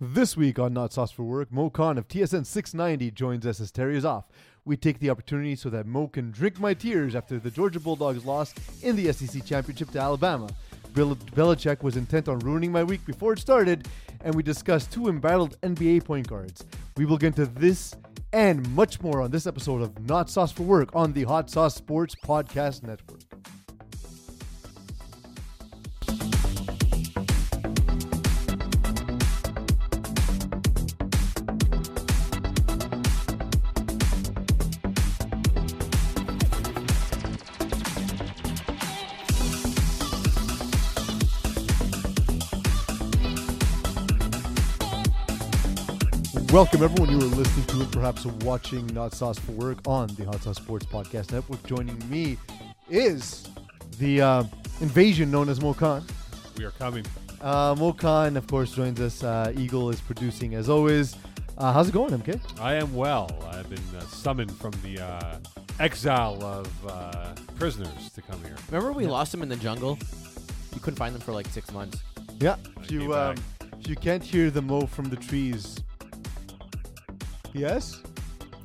This week on Not Sauce for Work, Mo Khan of TSN 690 joins us as Terry is off. We take the opportunity so that Mo can drink my tears after the Georgia Bulldogs lost in the SEC Championship to Alabama. Bill Belichick was intent on ruining my week before it started, and we discussed two embattled NBA point guards. We will get into this and much more on this episode of Not Sauce for Work on the Hot Sauce Sports Podcast Network. Welcome, everyone. You are listening to it, perhaps watching Not Sauce for Work on the Hot Sauce Sports Podcast Network. Joining me is the uh, invasion known as Mo Khan. We are coming. Uh, Mo Khan, of course, joins us. Uh, Eagle is producing as always. Uh, how's it going, MK? I am well. I've been uh, summoned from the uh, exile of uh, prisoners to come here. Remember we Yeah. lost them in the jungle? You couldn't find them for like six months. Yeah. If you, um, if you can't hear the Mo from the trees, yes,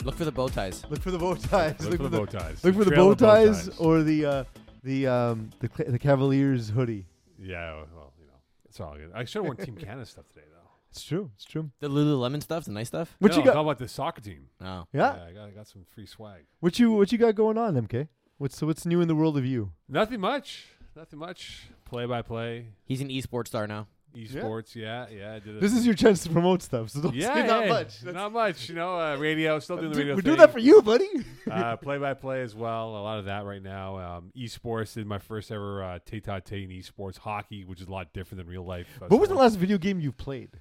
Look for the bow ties. look for the bow ties. Look for the bow ties. Look for the Trail bow of ties or the uh, the um, the Cla- the Cavaliers hoodie. yeah, well, you know, it's all good. I should have worn Team Canada stuff today, though. It's true. It's true. The Lululemon stuff, the nice stuff. What no, you got? How about the soccer team? Oh. Yeah. I got, I got some free swag. What you what you got going on, MK? What's what's new in the world of you? Nothing much. Nothing much. Play by play. He's an esports star now. Esports. Yeah, yeah. A- This is your chance to promote stuff. So don't yeah, say not yeah, much. That's- Not much. You know, uh, radio. Still doing the radio. We're thing. doing that for you, buddy. uh, play-by-play as well. A lot of that right now. Um, esports did my first ever uh, tete-a-tete in esports hockey, which is a lot different than real life. uh, What was the last video game you played?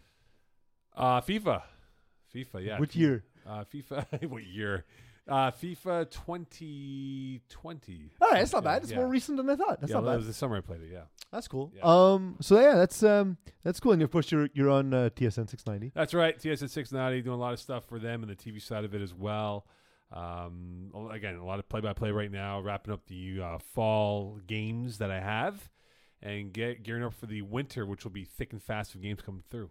Uh, FIFA. FIFA. Yeah. Which Fi- year? Uh, FIFA. what year? Uh, FIFA 2020. All right, that's not bad. It's yeah. more recent than I thought. That's yeah, not that bad. was the summer I played it. Yeah. That's cool. Yeah. Um. So yeah, that's um that's cool. And of course, you're you're on uh, TSN 690. That's right. TSN 690 doing a lot of stuff for them and the TV side of it as well. Um, again, a lot of play-by-play right now. Wrapping up the uh, fall games that I have, and get gearing up for the winter, which will be thick and fast with games coming through.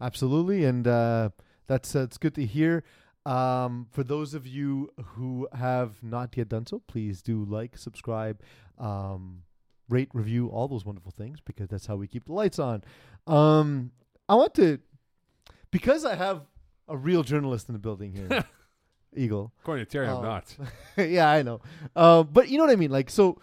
Absolutely, and uh, that's uh, it's good to hear. Um, for those of you who have not yet done so, please do like, subscribe, um, rate, review, all those wonderful things because that's how we keep the lights on. Um, I want to because I have a real journalist in the building here, Eagle. According to Terry, I'm Um, not. yeah, I know. Uh, but you know what I mean. Like, so,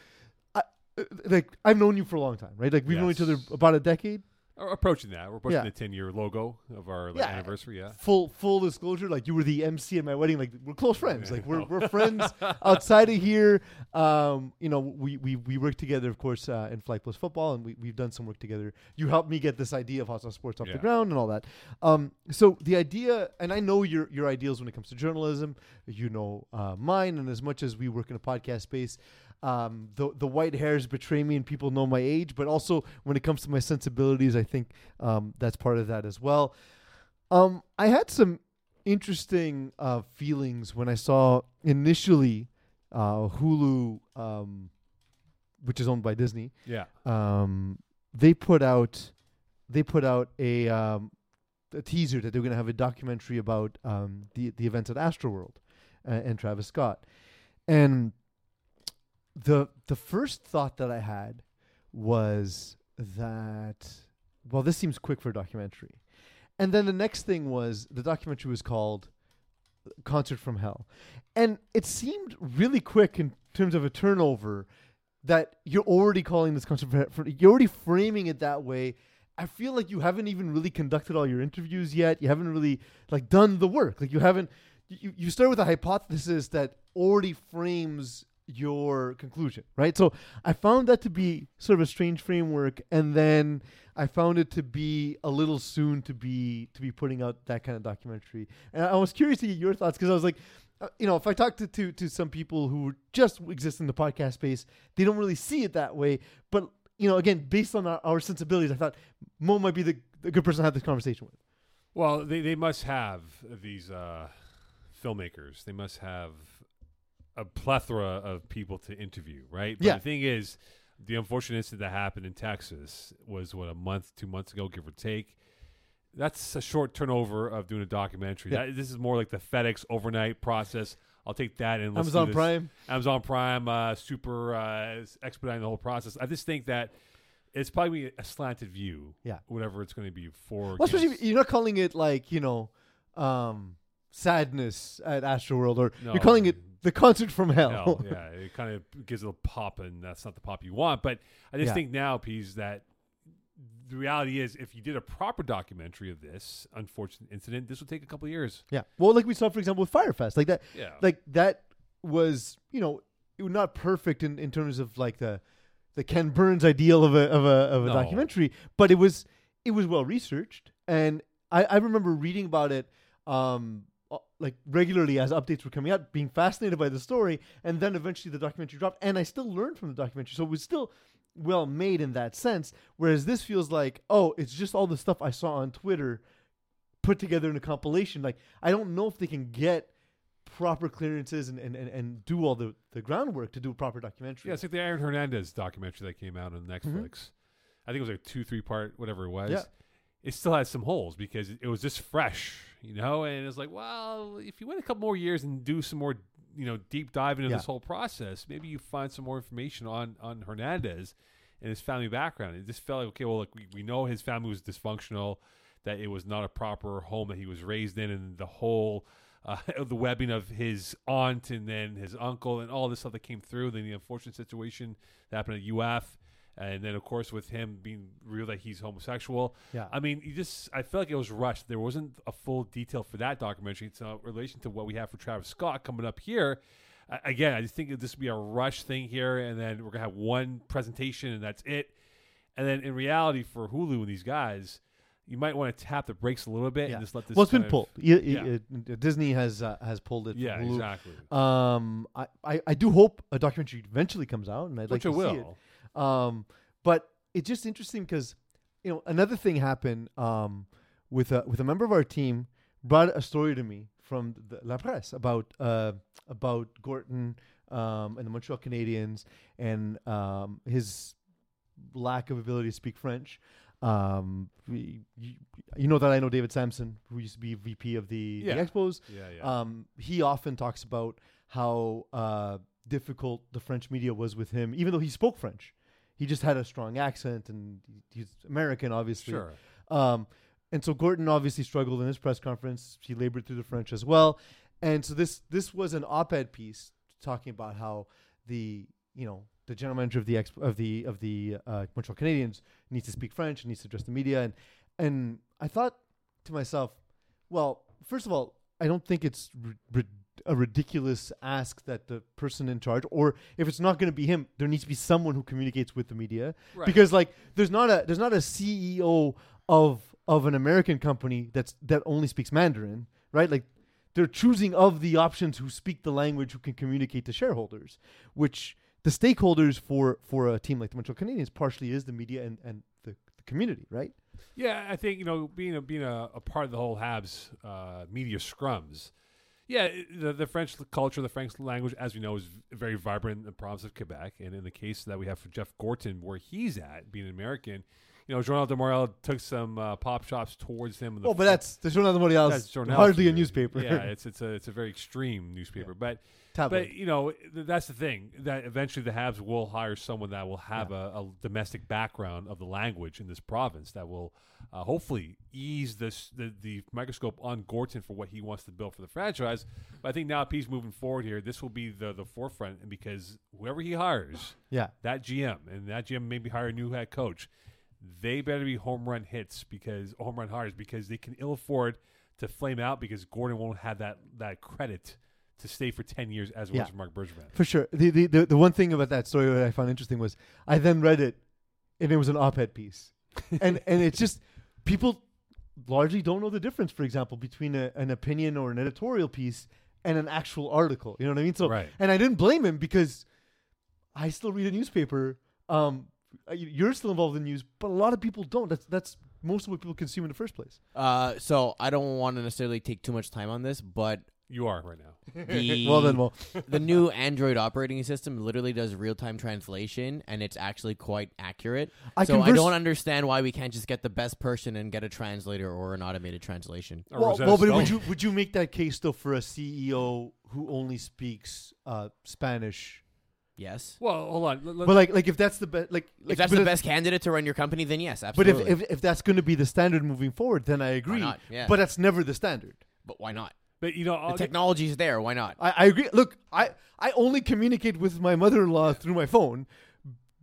I, uh, like, I've known you for a long time, right? Like, we've known each other about a decade. Approaching that. We're approaching Yeah. the 10 year logo of our like, Yeah. anniversary. Yeah. Full, full disclosure. Like, you were the MC at my wedding. Like, we're close friends. Like, we're we're friends outside of here. Um, you know, we we we work together, of course, uh, in Flight Plus Football, and we we've done some work together. You helped me get this idea of Hot Sauce Sports off the ground and all that. Um, so the idea, and I know your your ideals when it comes to journalism. You know uh, mine, and as much as we work in a podcast space, um, the the white hairs betray me, and people know my age. But also when it comes to my sensibilities, I think um, that's part of that as well. Um, I had some interesting uh, feelings when I saw initially uh, Hulu, um, which is owned by Disney. Yeah. Um, they put out they put out a um, a teaser that they're going to have a documentary about um, the the events at Astroworld uh, and Travis Scott, and the the first thought that I had was that well, this seems quick for a documentary, and then the next thing was the documentary was called Concert from Hell, and it seemed really quick in terms of a turnover that you're already calling this concert from Hell- you're already framing it that way. I feel like you haven't even really conducted all your interviews yet. You haven't really like done the work. Like you haven't you, you start with a hypothesis that already frames your conclusion, right? So I found that to be sort of a strange framework, and then I found it to be a little soon to be to be putting out that kind of documentary. And I was curious to get your thoughts because I was like, uh, you know, if I talk to, to to some people who just exist in the podcast space, they don't really see it that way. But you know, again, based on our, our sensibilities, I thought Mo might be the, the good person to have this conversation with. Well, they, they must have these uh, filmmakers. They must have a plethora of people to interview, right? But Yeah. The thing is, the unfortunate incident that happened in Texas was what a month, two months ago, give or take. That's a short turnover of doing a documentary. Yeah. That, this is more like the FedEx overnight process. I'll take that and Amazon. Prime. Amazon Prime, uh, super uh, expediting the whole process. I just think that it's probably a slanted view. Yeah. whatever it's going to be for. Well, especially you're not calling it like you know, um, sadness at Astro World, or No. you're calling it the concert from hell. hell, yeah, it kind of gives it a pop, and that's not the pop you want. But I just Yeah. think now, Pease, that the reality is, if you did a proper documentary of this unfortunate incident, this would take a couple of years. Yeah. Well, like we saw, for example, with Fyre Fest, like that, Yeah, like that was, you know, it was not perfect in, in terms of like the the Ken Burns ideal of a of a of a No. documentary, but it was it was well researched, and I, I remember reading about it, um, like regularly as updates were coming out, being fascinated by the story, and then eventually the documentary dropped, and I still learned from the documentary, so it was still well made in that sense. Whereas this feels like, oh, it's just all the stuff I saw on Twitter put together in a compilation. Like I don't know if they can get proper clearances and, and, and, and do all the, the groundwork to do a proper documentary. yeah, it's like the Aaron Hernandez documentary that came out on Netflix. I think it was like two, three part, whatever it was. Mm-hmm. Yeah. It still had some holes because it was just fresh, you know. And it's like, well, if you wait a couple more years and do some more, you know, deep dive into Yeah. this whole process, maybe you find some more information on on Hernandez and his family background. It just felt like, okay, well, look, we, we know his family was dysfunctional, that it was not a proper home that he was raised in, and the whole uh, the webbing of his aunt and then his uncle and all this stuff that came through. Then the unfortunate situation that happened at UF, and then of course with him being real that he's homosexual. Yeah. I mean, you just I feel like it was rushed. There wasn't a full detail for that documentary. It's in relation to what we have for Travis Scott coming up here. Uh, again, I just think this would be a rush thing here, and then we're gonna have one presentation and that's it. And then in reality, for Hulu and these guys, you might want to tap the brakes a little bit Yeah. and just let this. well, it's been of- pulled. Yeah. uh, Disney has uh, has pulled it. Yeah, exactly. Um, I, I, I do hope a documentary eventually comes out, and I'd Which like it to see it. Um, but it's just interesting because you know another thing happened um, with a with a member of our team brought a story to me from the La Presse about uh, about Gorton um, and the Montreal Canadiens and um, his lack of ability to speak French. Um, we, you, you know that I know David Samson, who used to be VP of the, Yeah. the Expos. Yeah, yeah. Um, he often talks about how uh, difficult the French media was with him, even though he spoke French. He just had a strong accent, and he's American, obviously. sure. Um, and so Gorton obviously struggled in his press conference. He labored through the French as well. And so this this was an op-ed piece talking about how the you know the general manager of the ex- of the of the uh, Montreal Canadiens needs to speak French, and needs to address the media, and and I thought to myself, well, first of all, I don't think it's a ridiculous ask that the person in charge, or if it's not going to be him, there needs to be someone who communicates with the media Right. because like there's not a there's not a CEO of of an American company that's that only speaks Mandarin, right? Like they're choosing of the options who speak the language who can communicate to shareholders, which the stakeholders for for a team like the Montreal Canadiens partially is the media and and the, the community, right? Yeah, I think you know being a being a, a part of the whole Habs uh, media scrums. Yeah, the the French culture, the French language, as we know, is very vibrant in the province of Quebec. And in the case that we have for Jeff Gorton, where he's at, being an American, you know, Journal de Montréal took some uh, pop shops towards him. Oh, but that's the Journal de Montréal hardly a newspaper. Yeah, it's it's a it's a very extreme newspaper, but tabloid. but you know that's the thing that eventually the Habs will hire someone that will have a, a domestic background of the language in this province that will uh, hopefully ease this the, the microscope on Gorton for what he wants to build for the franchise. But I think now if he's moving forward here, this will be the the forefront, and because whoever he hires, yeah, that GM and that GM maybe hire a new head coach, they better be home run hits because home run hires because they can ill afford to flame out because Gorton won't have that that credit to stay for ten years as Yeah. was Marc Bergevin. for sure. The, the the the one thing about that story that I found interesting was I then read it, and it was an op-ed piece, and and it's just people largely don't know the difference. For example, between a, an opinion or an editorial piece and an actual article. You know what I mean? So Right. and I didn't blame him because I still read a newspaper. Um, you- you're still involved in news, but a lot of people don't. That's that's most of what people consume in the first place. Uh, so I don't want to necessarily take too much time on this, but You are right now. The, well then, well, the new Android operating system literally does real time translation, and it's actually quite accurate. I so I converse- don't understand why we can't just get the best person and get a translator or an automated translation. Or well, Rosetta well, but would you would you make that case though for a CEO who only speaks uh, Spanish? Yes. Well, hold on. Let- let- But like, like if that's the best, like, like if that's but the if- best candidate to run your company, then yes, But absolutely. if, if if that's going to be the standard moving forward, then I why agree. not? Yeah. But that's never the standard. but why not? But you know, The I'll get- technology's there. Why not? I, I agree. Look, I I only communicate with my mother-in-law through my phone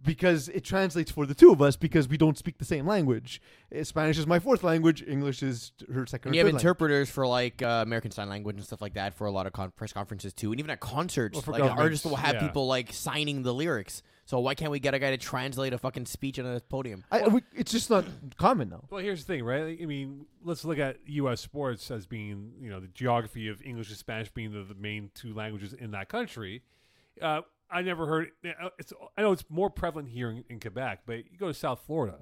because it translates for the two of us because we don't speak the same language. Uh, Spanish is my fourth language. English is her second. And or you have third language. interpreters for like uh, American Sign Language and stuff like that for a lot of con- press conferences too, and even at concerts, Well, like artists will have yeah. people like signing the lyrics. So why can't we get a guy to translate a fucking speech on a podium? I, we, it's just not common though. Well, here's the thing, right? I mean, let's look at U.S. sports as being, you know, the geography of English and Spanish being the, the main two languages in that country. Uh, I never heard. uh, It's I know it's more prevalent here in, in Quebec, but you go to South Florida,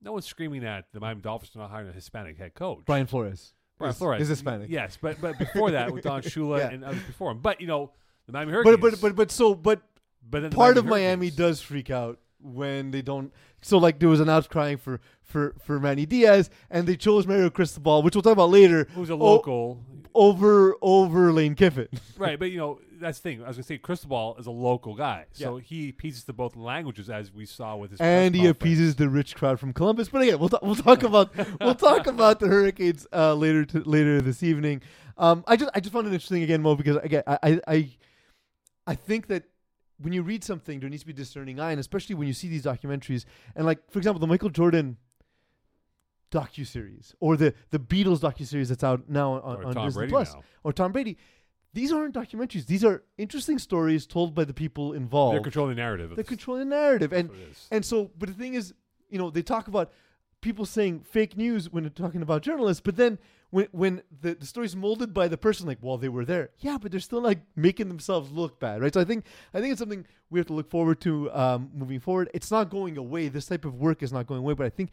no one's screaming at the Miami Dolphins for not hiring a Hispanic head coach. Brian Flores. Brian is, Flores is Hispanic. Yes, but but before that with Don Shula Yeah. and others before him. But you know, the Miami Hurricanes. But but but but so but but then the part of Miami does freak out when they don't. So like there was an outcrying for for for Manny Diaz, and they chose Mario Cristobal, which we'll talk about later, who's a local, over over Lane Kiffin. right? But you know that's the thing. I was gonna say Cristobal is a local guy, so Yeah. he appeases to both languages, as we saw with his. and he appeases the rich crowd from Columbus. But again, we'll ta- we'll talk about we'll talk about the Hurricanes uh, later to, later this evening. Um, I just I just found it interesting again, Mo, because again I, I I I think that when you read something, there needs to be a discerning eye, and especially when you see these documentaries, and like for example, the Michael Jordan docu series or the the Beatles docu series that's out now on, on Disney Brady Plus now. or Tom Brady. These aren't documentaries. These are interesting stories told by the people involved. They're controlling the narrative. They're controlling the narrative, and that's what it is. and so, but the thing is, you know, they talk about people saying fake news when they're talking about journalists, but then when when the, the story's molded by the person, like, well, they were there, yeah, but they're still like making themselves look bad, right? So I think I think it's something we have to look forward to um, moving forward. It's not going away. This type of work is not going away, but I think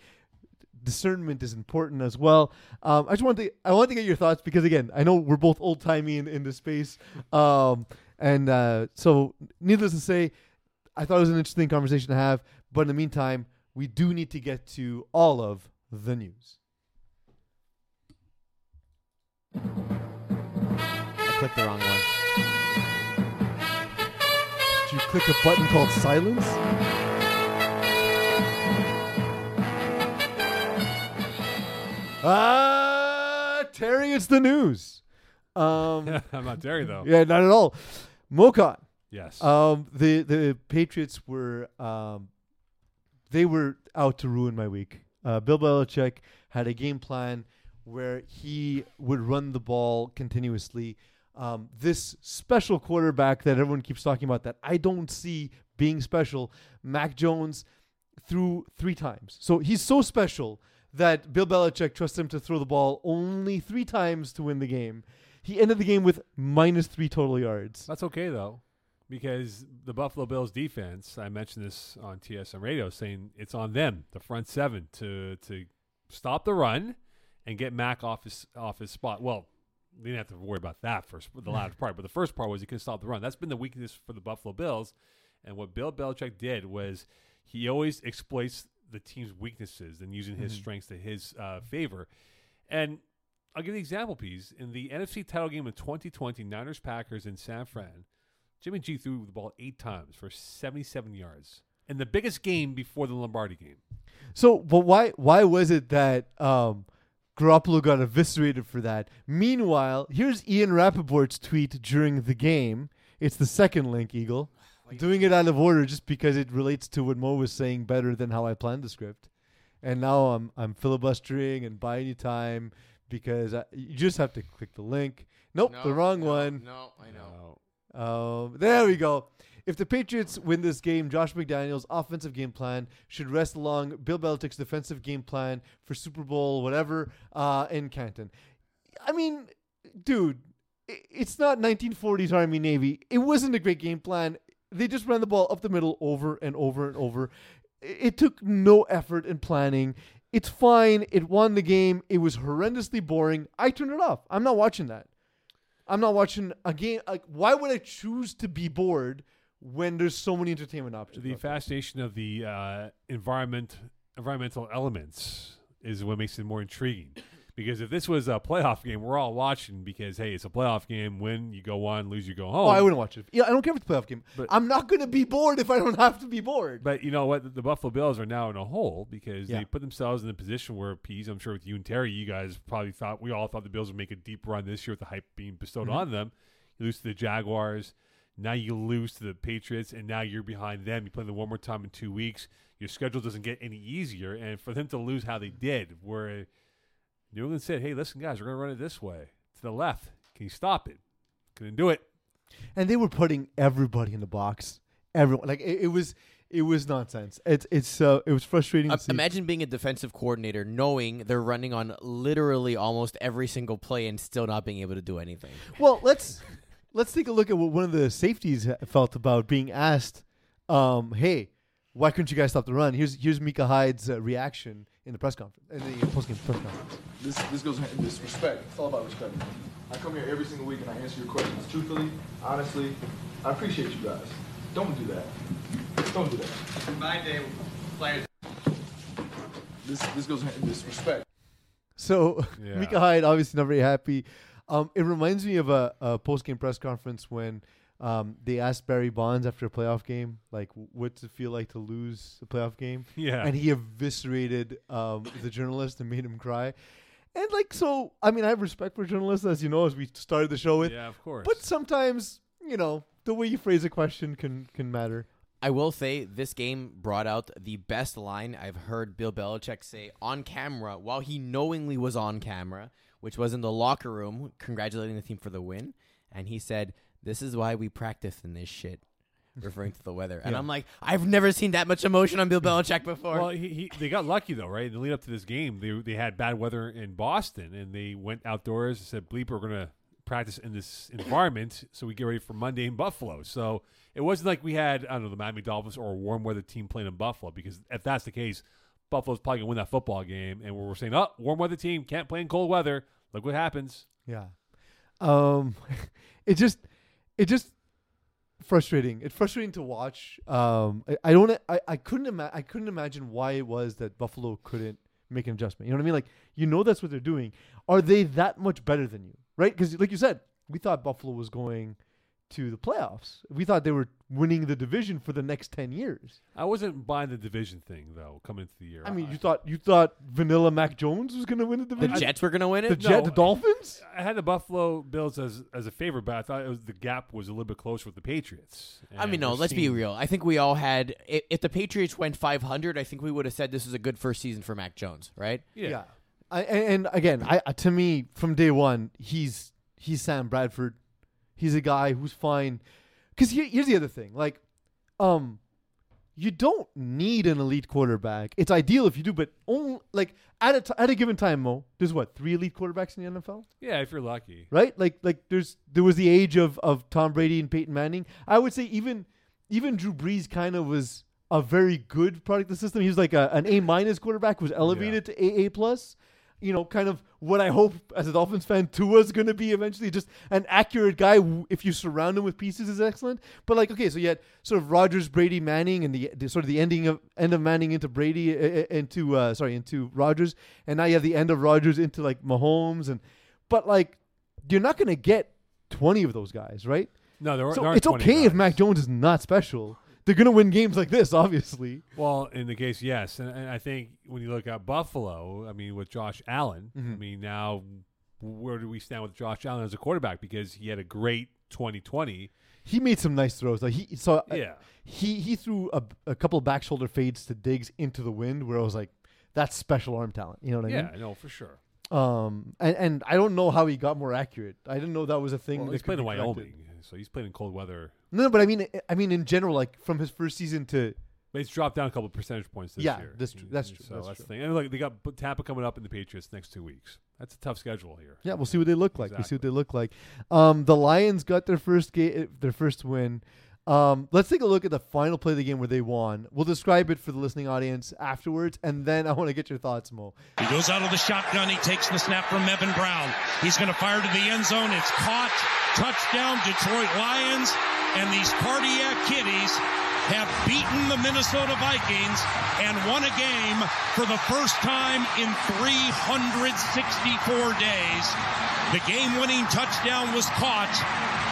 discernment is important as well. Um, I just want to I want to get your thoughts because again, I know we're both old timey in, in this space, um, and uh, so needless to say, I thought it was an interesting conversation to have. But in the meantime, we do need to get to all of the news. I clicked the wrong one. Did you click a button called silence? Ah, Terry, it's the news. Um, I'm not Terry though. yeah, not at all. Mo Khan. Yes. Um, the the Patriots were um, they were out to ruin my week. Uh, Bill Belichick had a game plan where he would run the ball continuously. Um, this special quarterback that everyone keeps talking about that I don't see being special, Mac Jones threw three times. So he's so special that Bill Belichick trusts him to throw the ball only three times to win the game. He ended the game with minus three total yards. That's okay though, because the Buffalo Bills defense. I mentioned this on TSN radio, saying it's on them, the front seven, to to stop the run and get Mac off his off his spot. Well, they didn't have to worry about that first, the last part, but the first part was he couldn't stop the run. That's been the weakness for the Buffalo Bills, and what Bill Belichick did was he always exploits the team's weaknesses and using his Mhm. strengths to his uh, favor. And I'll give you an example, piece. In the NFC title game of 2020, Niners Packers in San Fran, Jimmy G threw the ball eight times for 77 yards. In the biggest game before the Lombardi game. So, but why why was it that um, Garoppolo got eviscerated for that? Meanwhile, here's Ian Rapoport's tweet during the game. It's the second link, Eagle. Doing it out of order just because it relates to what Mo was saying better than how I planned the script. And now I'm I'm filibustering and buying you time because I, you just have to click the link. Nope, the wrong one. No, I know. Um, there we go. If the Patriots win this game, Josh McDaniels' offensive game plan should rest along Bill Belichick's defensive game plan for Super Bowl, whatever, uh, in Canton. I mean, dude, it's not 1940s Army Navy. It wasn't a great game plan. They just ran the ball up the middle over and over and over. It took no effort in planning. It's fine. It won the game. It was horrendously boring. I turned it off. I'm not watching that. I'm not watching a game. Like, why would I choose to be bored when there's so many entertainment options? the fascination of the uh, environment, environmental elements is what makes it more intriguing. Because if this was a playoff game, we're all watching because hey, it's a playoff game. Win, you go on; lose, you go home. Oh, I wouldn't watch it. Yeah, I don't care if it's a playoff game. But- I'm not going to be bored if I don't have to be bored. But you know what? The, Buffalo Bills are now in a hole because Yeah. they put themselves in a position where, Pease, I'm sure with you and Terry, you guys probably thought we all thought the Bills would make a deep run this year with the hype being bestowed Mhm. on them. You lose to the Jaguars, now you lose to the Patriots, and now you're behind them. You play them one more time in two weeks. Your schedule doesn't get any easier, and for them to lose how they did, where New England said, "Hey, listen, guys, we're going to run it this way to the left. Can you stop it? Couldn't do it." and they were putting everybody in the box. Everyone, like it, it was, it was nonsense. It's it's uh, it was frustrating. To see. imagine being a defensive coordinator knowing they're running on literally almost every single play and still not being able to do anything. Well, let's let's take a look at what one of the safeties felt about being asked. Um, hey, why couldn't you guys stop the run? Here's here's Micah Hyde's uh, reaction in the press conference, in the post game press conference. This this goes in this respect. It's all about respect. I come here every single week and I answer your questions truthfully, honestly. I appreciate you guys. Don't do that. Don't do that. In My day, players. This this goes in this respect. So Yeah. Micah Hyde obviously not very happy. Um, it reminds me of a, a post game press conference when um, they asked Barry Bonds after a playoff game, like, what's it feel like to lose a playoff game? Yeah, and he eviscerated um, the journalist and made him cry. And like so, I mean, I have respect for journalists, as you know, as we started the show with. yeah, of course. But sometimes, you know, the way you phrase a question can can matter. I will say this game brought out the best line I've heard Bill Belichick say on camera while he knowingly was on camera, which was in the locker room congratulating the team for the win. And he said, This is why we practice in this shit, referring to the weather. And Yeah. I'm like, I've never seen that much emotion on Bill Belichick before. Well, he, he they got lucky though, right? In the lead up to this game, they they had bad weather in Boston, and they went outdoors and said, "Bleep, we're gonna practice in this environment, so we get ready for Monday in Buffalo." So it wasn't like we had I don't know the Miami Dolphins or a warm weather team playing in Buffalo, because if that's the case, Buffalo's probably gonna win that football game. And we're saying, "Oh, warm weather team can't play in cold weather." Look what happens. Yeah. Um, it just, it just frustrating. It's frustrating to watch. Um, I, I don't, I, I couldn't, ima- I couldn't imagine why it was that Buffalo couldn't make an adjustment. You know what I mean? Like, you know, that's what they're doing. Are they that much better than you? Right? Because, like you said, we thought Buffalo was going to the playoffs. We thought they were winning the division for the next ten years. I wasn't buying the division thing though coming into the year. I mean, you thought you thought Vanilla Mac Jones was going to win the division. the. Jets were going to win it? the Jet, the Dolphins. I had the Buffalo Bills as as a favorite, but I thought it was the gap was a little bit closer with the Patriots. I mean, no, let's be real. I think we all had, if, if the Patriots went 500, I think we would have said this is a good first season for Mac Jones, right? Yeah. I, and, and again, I uh, to me from day one, he's he's Sam Bradford. He's a guy who's fine. Because here, here's the other thing, like, um, you don't need an elite quarterback. It's ideal if you do, but only like at a t- at a given time, Mo, there's what three elite quarterbacks in the NFL, Yeah, if you're lucky. right? Like like there's there was the age of of Tom Brady and Peyton Manning. I would say even even Drew Brees kind of was a very good product of the system. He was like a, an A minus quarterback, was elevated to AA plus. You know, kind of what I hope as a Dolphins fan Tua's going to be eventually. Just an accurate guy. If you surround him with pieces, is excellent. But like, okay, so you had sort of Rodgers, Brady, Manning, and the, the sort of the ending of end of Manning into Brady, uh, uh, into uh, sorry, into Rodgers, and now you have the end of Rodgers into like Mahomes, and but like, you're not going to get twenty of those guys, right? No, there, are- So there aren't it's 20 okay if. Mac Jones is not special. They're going to win games like this, obviously. Well, in the case, yes, and, and I think when you look at Buffalo, I mean, with Josh Allen, I Mhm. mean, now where do we stand with Josh Allen as a quarterback? Because he had a great 2020. He made some nice throws. Like he so uh, yeah, he he threw a, a couple back shoulder fades to Diggs into the wind, where I was like, that's special arm talent. You know what I mean? yeah, I know for sure. Um, and and I don't know how he got more accurate. I didn't know that was a thing. Well, he's could played in. Wyoming, so he's played in cold weather. No, but I mean, I mean in general, like from his first season to But he's dropped down a couple percentage points this Yeah, year. that's true, that's true, So that's that's, true. the thing. And look, they got Tampa coming up in the Patriots next two weeks. That's a tough schedule here. Yeah, we'll see what they look like. We'll see what they look like. Um, the Lions got their first game, their first win. Um, let's take a look at the final play of the game where they won. We'll describe it for the listening audience afterwards, and then I want to get your thoughts, Mo. He goes out of the shotgun. He takes the snap from Evan Brown. He's going to fire to the end zone. It's caught. Touchdown, Detroit Lions. And these cardiac kitties have beaten the Minnesota Vikings and won a game for the first time in 364 days. The game winning touchdown was caught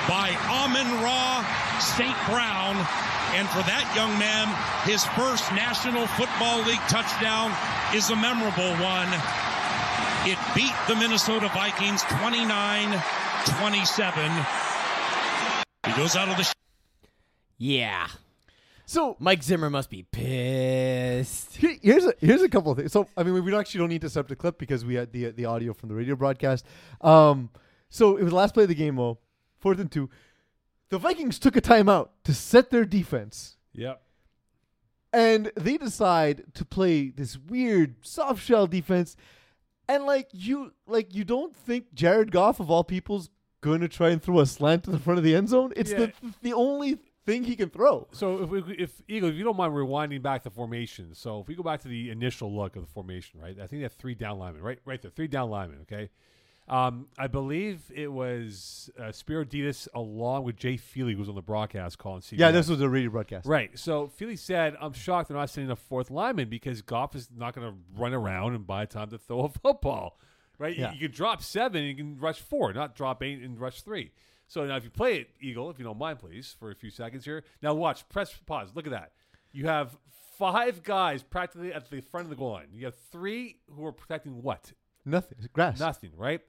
by Amon Ra St. Brown. And for that young man, his first National Football League touchdown is a memorable one. It beat the Minnesota Vikings 29 27. He goes out of the Yeah. So Mike Zimmer must be pissed. Here's a here's a couple of things. So I mean, we don't actually don't need to set up the clip because we had the the audio from the radio broadcast. Um, so it was the last play of the game. Mo, fourth and two. The Vikings took a timeout to set their defense, Yep. and they decide to play this weird soft shell defense. And like you, like you don't think Jared Goff of all people's going to try and throw a slant to the front of the end zone? It's the the only thing he can throw. So if we, if Eagle, if you don't mind rewinding back the formation, so if we go back to the initial look of the formation, right? I think they have three down linemen, right? Right there, three down linemen. Okay. Um, I believe it was uh, Spero Dedes along with Jay Feely who was on the broadcast calling CBS. Yeah, this was a radio broadcast. Right. So Feely said, I'm shocked they're not sending a fourth lineman because Goff is not going to run around and buy time to throw a football. Right? You- Yeah. You, can drop seven, you can rush four, not drop eight and rush three. So now if you play it, Eagle, if you don't mind, please, for a few seconds here. Now watch, press pause. Look at that. You have five guys practically at the front of the goal line. You have three who are protecting what? Nothing. Grass. Nothing, right?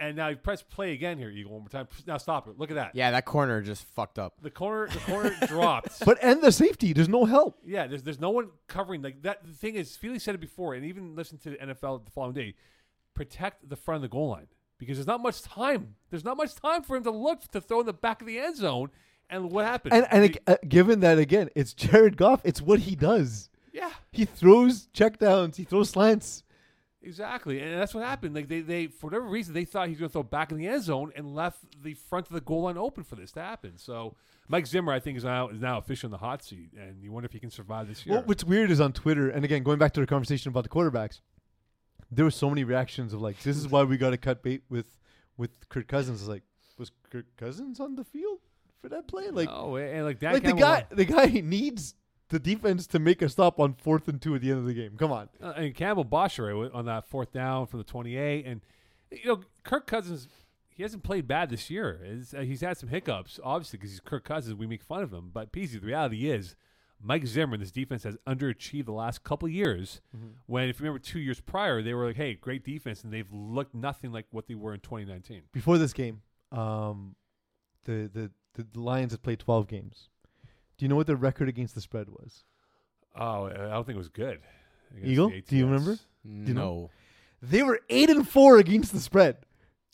And now you press play again here, Eagle, one more time. Now stop it. Look at that. Yeah, that corner just fucked up. The corner the corner dropped. But and the safety, there's no help. Yeah, there's there's no one covering like that. The thing is, Feely said it before, and even listened to the NFL the following day. Protect the front of the goal line because there's not much time. There's not much time for him to look to throw in the back of the end zone. And what happened? And and He- uh, given that again, it's Jared Goff. It's what he does. yeah, He throws checkdowns. He throws slants. Exactly, and that's what happened. Like they they for whatever reason they thought he was going to throw back in the end zone and left the front of the goal line open for this to happen. So Mike Zimmer, I think, is now is now officially in the hot seat, and you wonder if he can survive this year. Well, what's weird is on Twitter, and again, going back to the conversation about the quarterbacks, there were so many reactions of like, "This is why we got to cut bait with with Kirk Cousins." It's like, was Kirk Cousins on the field for that play? Like, oh, and like Dan like the guy, the guy needs the defense to make a stop on fourth and two at the end of the game. Come on. Uh, and Campbell Bosher on that fourth down from the 28. And, you know, Kirk Cousins, he hasn't played bad this year. Uh, he's had some hiccups, obviously, because he's Kirk Cousins. We make fun of him. But, Peasy, the reality is, Mike Zimmer and this defense has underachieved the last couple of years. When, if you remember, two years prior, they were like, hey, great defense. And they've looked nothing like what they were in 2019. Before this game, um, the the the Lions had played twelve games. Do you know what their record against the spread was? Oh, I don't think it was good. Eagle? Do you ATS. remember? No. know? They were eight and four against the spread.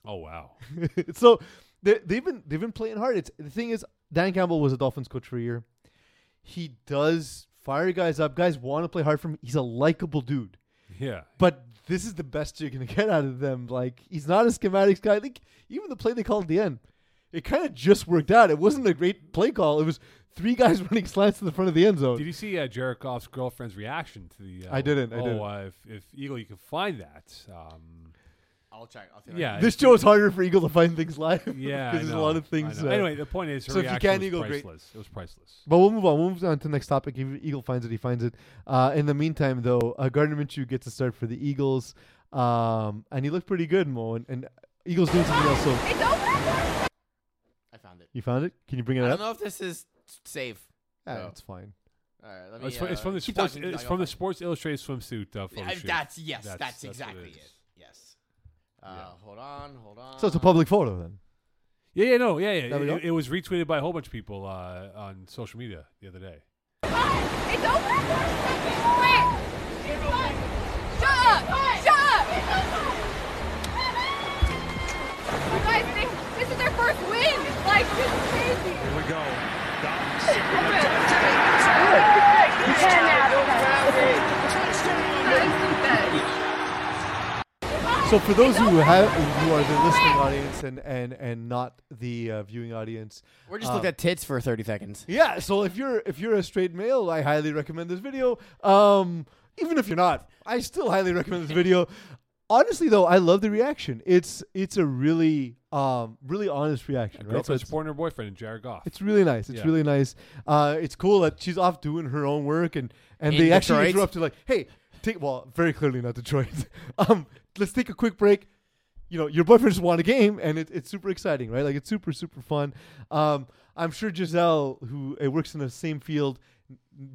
Oh, wow. so they, they've been they've been playing hard. It's the thing is Dan Campbell was a Dolphins coach for a year. He does fire guys up. Guys want to play hard for him. He's a likable dude. Yeah. But this is the best you're gonna get out of them. Like he's not a schematics guy. Like even the play they called at the end, it kind of just worked out. It wasn't a great play call. It was three guys running slants to the front of the end zone. Did you see uh, Jared Goff's girlfriend's reaction to the? Uh, I didn't, I oh, didn't. Uh, if, if Eagle, you can find that. Um, I'll check. I'll see yeah, this show is harder for Eagle to find things live. Yeah, because there's a lot of things. uh, anyway, the point is, her so if you can, was Eagle, great. It was priceless. But we'll move on. We'll move on to the next topic. If Eagle finds it, he finds it. Uh, in the meantime, though, uh, Gardner Minshew gets a start for the Eagles, um, and he looked pretty good, Mo. And, and Eagles doing something else. So I found it. you found it? Can you bring it I it don't up? know if this is safe. Ah, No. it's fine. All right, let Oh, me. it's, from, it's uh, from the sports. talking, It's from the Sports Illustrated swimsuit uh, photo I- shoot. That's yes. That's- That's, that's exactly it it. is. Yes. Uh, Yeah. Hold on. Hold on. So it's a public photo then. Yeah, yeah, no, yeah, yeah. There. It, it was retweeted by a whole bunch of people uh, on social media the other day. It's over. Wait. Shut up. Shut up. You guys think this is their first win? Like, this is crazy. Here we go. You can now. So for those who have who are the listening audience and and and not the uh, viewing audience, We're just Um, looking at tits for 30 seconds. yeah. So if you're if you're a straight male, I highly recommend this video. Um, even if you're not, I still highly recommend this video. Honestly, though, I love the reaction. It's it's a really um really honest reaction, right? So it's, supporting her boyfriend and Jared Goff. it's really nice. It's Yeah. really nice. Uh, it's cool that she's off doing her own work, and and In they actually Detroit? interrupt to like, hey, take well, very clearly not Detroit. um, let's take a quick break. You know, your boyfriend just won a game, and it, it's super exciting, right? Like it's super super fun. Um, I'm sure Gisele, who uh, works in the same field,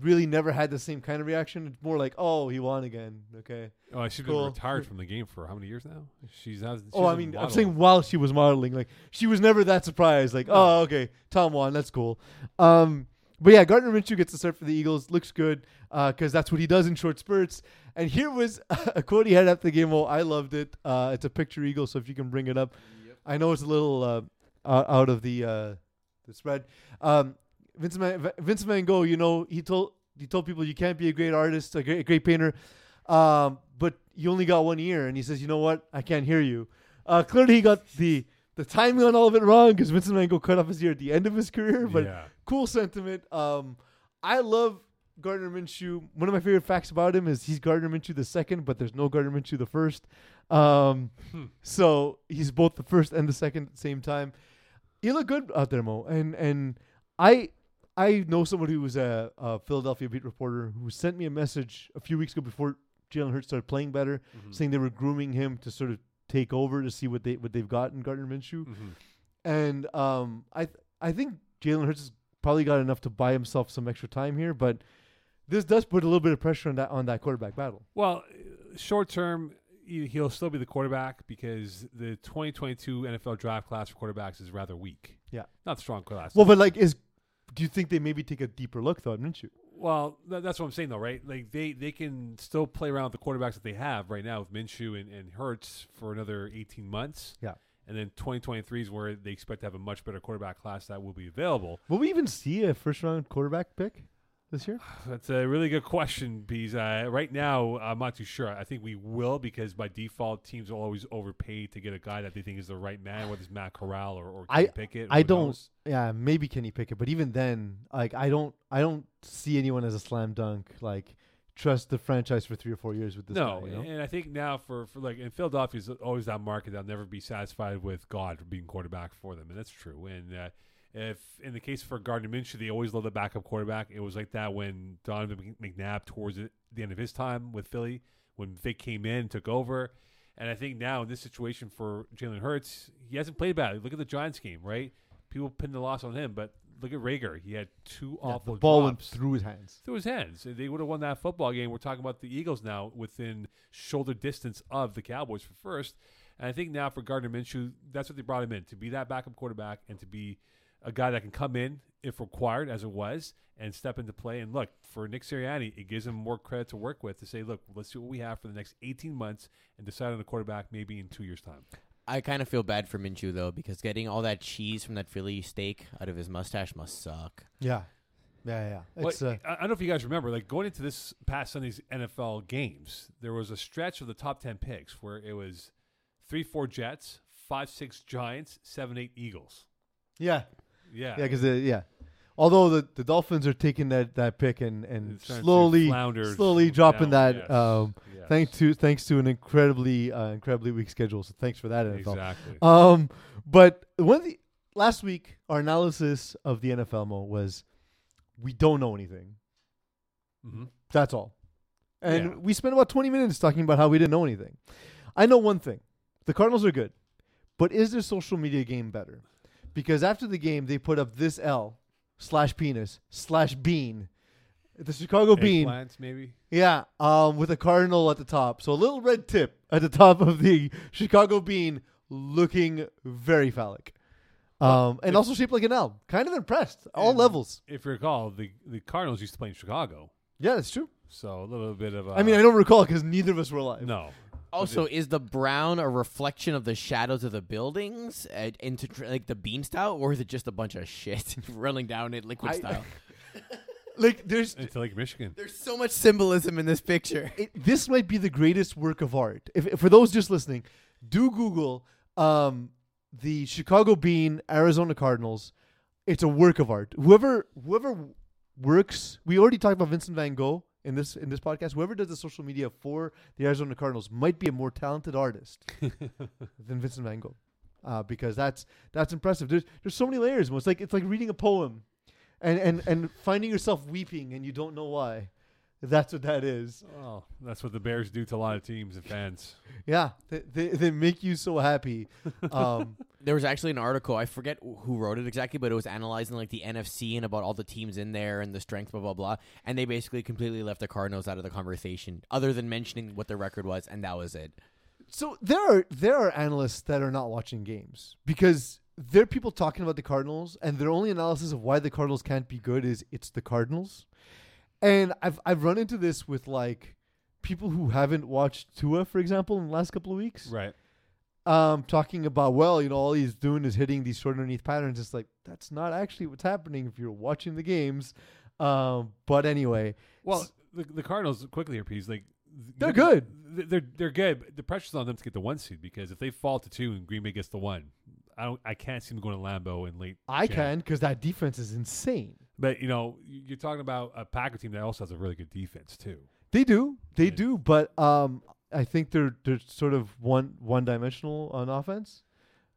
really never had the same kind of reaction. It's more like, oh, he won again. Okay. oh, she's cool. been retired from the game for how many years now? She's has. oh, I mean, I'm saying while she was modeling, like she was never that surprised. Like, oh, okay, Tom won. That's cool. Um, but yeah, Gardner Minshew gets to start for the Eagles. Looks good because that's what he does in short spurts. And here was a quote he had after the game. Oh, I loved it. Uh, it's a picture eagle, so if you can bring it up, I know it's a little uh, out out of the uh, the spread. Um, Vince Man- Vince Van Gogh, you know, he told he told people you can't be a great artist, a great, a great painter, um, but you only got one ear. And he says, you know what? I can't hear you. Uh, clearly, he got the the timing on all of it wrong because Vincent Van Gogh cut off his ear at the end of his career. But yeah. cool sentiment. Um, I love Gardner Minshew. One of my favorite facts about him is he's Gardner Minshew the second, but there's no Gardner Minshew the first. Um, Hmm. so he's both the first and the second at the same time. He looked good out there, Mo. And and I I know someone who was a, a Philadelphia beat reporter who sent me a message a few weeks ago before Jalen Hurts started playing better, Mhm. saying they were grooming him to sort of take over to see what they what they've got in Gardner Minshew. Mhm. And um, I th- I think Jalen Hurts has probably got enough to buy himself some extra time here, but this does put a little bit of pressure on that on that quarterback battle. Well, short term, he- he'll still be the quarterback because the 2022 NFL draft class for quarterbacks is rather weak. Yeah. not strong class. Well, but like, is do you think they maybe take a deeper look though at Minshew? Well, tha- that's what I'm saying, though, right? Like they, they can still play around with the quarterbacks that they have right now with Minshew and, and Hurts for another 18 months. Yeah. And then 2023 is where they expect to have a much better quarterback class that will be available. Will we even see a first round quarterback pick this year? That's a really good question, because uh, right now I'm not too sure. I think we will because by default teams will always overpay to get a guy that they think is the right man, whether it's Matt Corral or, or I- Kenny Pickett. I don't. knows? Yeah, maybe Kenny Pickett, but even then, like, I don't. I don't see anyone as a slam dunk. Like, trust the franchise for three or four years with this no, guy. You know? and I think now for, for like in Philadelphia is always that market that'll never be satisfied with God being quarterback for them, and that's true. And uh, if in the case for Gardner Minshew, they always love the backup quarterback. It was like that when Donovan McNabb towards the end of his time with Philly, when Vic came in and took over. And I think now in this situation for Jalen Hurts, he hasn't played badly. Look at the Giants game, right? People pinned the loss on him, but look at Reagor. He had two Yeah, awful the ball went through his hands. through his hands. They would have won that football game. We're talking about the Eagles now within shoulder distance of the Cowboys for first. And I think now for Gardner Minshew, that's what they brought him in to be that backup quarterback and to be a guy that can come in if required, as it was, and step into play. And look, for Nick Sirianni, it gives him more credit to work with to say, look, let's see what we have for the next 18 months and decide on a quarterback maybe in two years' time. I kind of feel bad for Minshew though because getting all that cheese from that Philly steak out of his mustache must suck. Yeah, yeah, yeah. Well, uh, I I don't know if you guys remember, like going into this past Sunday's NFL games, there was a stretch of the top ten picks where it was three, four Jets, five, six Giants, seven, eight Eagles. yeah, Yeah, yeah, because yeah. Although the, the Dolphins are taking that, that pick and, and It's starting to slowly slowly dropping down, that yes, um, yes. thanks to thanks to an incredibly uh, incredibly weak schedule. So thanks for that NFL. exactly. Um, but one the last week our analysis of the NFL Mo was we don't know anything. hmm That's all. And Yeah. we spent about 20 minutes talking about how we didn't know anything. I know one thing. The Cardinals are good. But is their social media game better? Because after the game they put up this L slash penis slash bean. The Chicago bean. Eggplants, maybe. Yeah, um, with a cardinal at the top. So a little red tip at the top of the Chicago bean, looking very phallic, um, and if- also shaped like an L. Kind of impressed, all levels. If you recall, the the Cardinals used to play in Chicago, Yeah, that's true. so a little bit of. A, I mean, I don't recall because neither of us were alive. no. Also, is the brown a reflection of the shadows of the buildings uh, into tr- like the bean style, or is it just a bunch of shit running down it liquid I- style? Like, there's Into Lake Michigan. There's so much symbolism in this picture. it, this might be the greatest work of art. If, if- for those just listening, do Google um, the Chicago Bean Arizona Cardinals. It's a work of art. Whoever whoever works, we already talked about Vincent Van Gogh in this in this podcast. Whoever does the social media for the Arizona Cardinals might be a more talented artist than Vincent Van Gogh, uh, because that's that's impressive. There's there's so many layers. It's like it's like reading a poem, and and and finding yourself weeping and you don't know why. That's what that is. Oh, that's what the Bears do to a lot of teams and fans. Yeah, they they, they make you so happy. Um, There was actually an article. I forget who wrote it exactly, but it was analyzing like the NFC and about all the teams in there and the strength, blah blah blah. And they basically completely left the Cardinals out of the conversation, other than mentioning what their record was, and that was it. so there are there are analysts that are not watching games because there are people talking about the Cardinals, and their only analysis of why the Cardinals can't be good is it's the Cardinals. And I've I've run into this with like people who haven't watched Tua, for example, in the last couple of weeks. Right. um, talking about, well, you know, all he's doing is hitting these short underneath patterns. It's like that's not actually what's happening if you're watching the games. Um, but anyway, Well, the, the Cardinals quickly here, P's like They're good. They're they're good. but The pressure's on them to get the one seed because if they fall to two and Green Bay gets the one, I don't. I can't see them going to Lambeau in late. I Jan. can because that defense is insane. But you know, you're talking about a Packer team that also has a really good defense too. They do, they Yeah. do, but um, I think they're they're sort of one one dimensional on offense.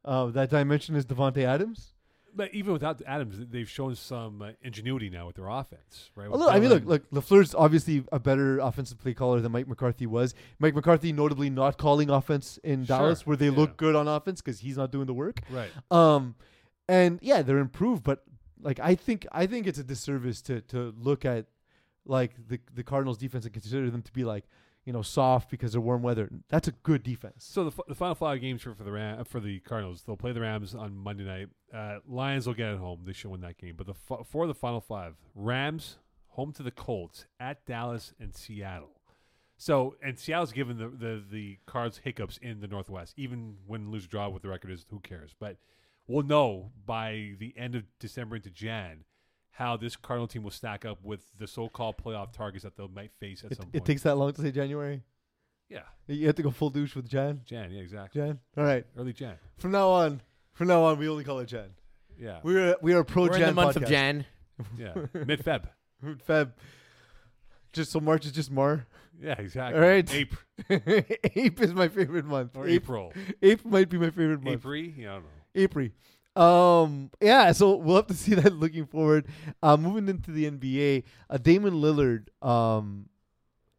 Uh, that dimension is Davante Adams. But even without Adams, they've shown some uh, ingenuity now with their offense, right? Oh, look, I mean, look, look. Lafleur's obviously a better offensive play caller than Mike McCarthy was. Mike McCarthy, notably, not calling offense in Sure, Dallas, where they yeah. look good on offense because he's not doing the work. right? Um, and yeah, they're improved, but like I think I think it's a disservice to to look at like the the Cardinals defense and consider them to be like you know soft because of warm weather. That's a good defense. So the, f- the final five games for for the Ram- for the Cardinals, they'll play the Rams on Monday night. Uh, Lions will get it home; they should win that game. But the f- for the final five, Rams home to the Colts at Dallas and Seattle. So and Seattle's given the, the the Cards hiccups in the Northwest. Even when lose draw, what the record is, who cares? But we'll know by the end of December into Jan how this Cardinal team will stack up with the so-called playoff targets that they might face at it, some point. it takes that long to say January. yeah, You have to go full douche with Jan. Jan. Yeah, exactly. Jan. All right. Early Jan. From now on, from now on, we only call it Jan. Yeah. We're we are pro We're Jan in the month podcast. of Jan. Yeah, mid Feb. Mid Feb. Just so March is just Mar. Yeah, exactly. All right. April Ape is my favorite month. or Ape, April. Ape might be my favorite month. April. Yeah, I don't know. April. Um, yeah, so we'll have to see that looking forward. Uh, moving into the NBA, uh, Damian Lillard, um,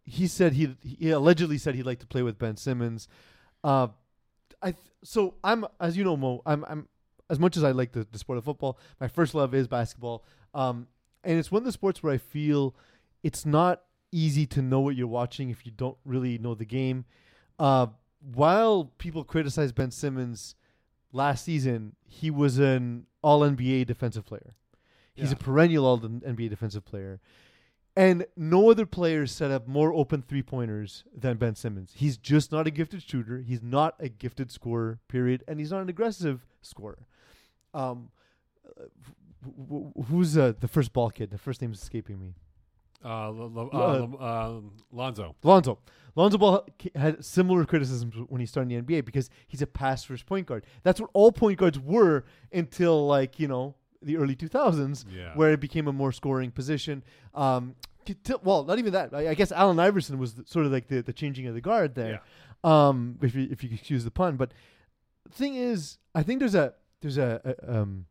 he said he he allegedly said he'd like to play with Ben Simmons. Uh, I th- so I'm as you know Mo, I'm I'm as much as I like the, the sport of football, my first love is basketball. Um, and it's one of the sports where I feel it's not easy to know what you're watching if you don't really know the game. Uh, while people criticize Ben Simmons last season, he was an All NBA defensive player. He's a perennial All NBA defensive player. And no other player set up more open three pointers than Ben Simmons. He's just not a gifted shooter. He's not a gifted scorer, period. And he's not an aggressive scorer. Um, uh, wh- wh- who's uh, the first ball kid? The first name is escaping me. Uh, Lo- Uh, uh, Lonzo. Lonzo. Lonzo Ball had similar criticisms when he started in the NBA because he's a pass first point guard. That's what all point guards were until like you know the early 2000s, Yeah. where it became a more scoring position. Um, t- t- well, not even that. I, I guess Allen Iverson was the, sort of like the, the changing of the guard there. Um, if you if you excuse the pun, but the thing is, I think there's a there's a, a um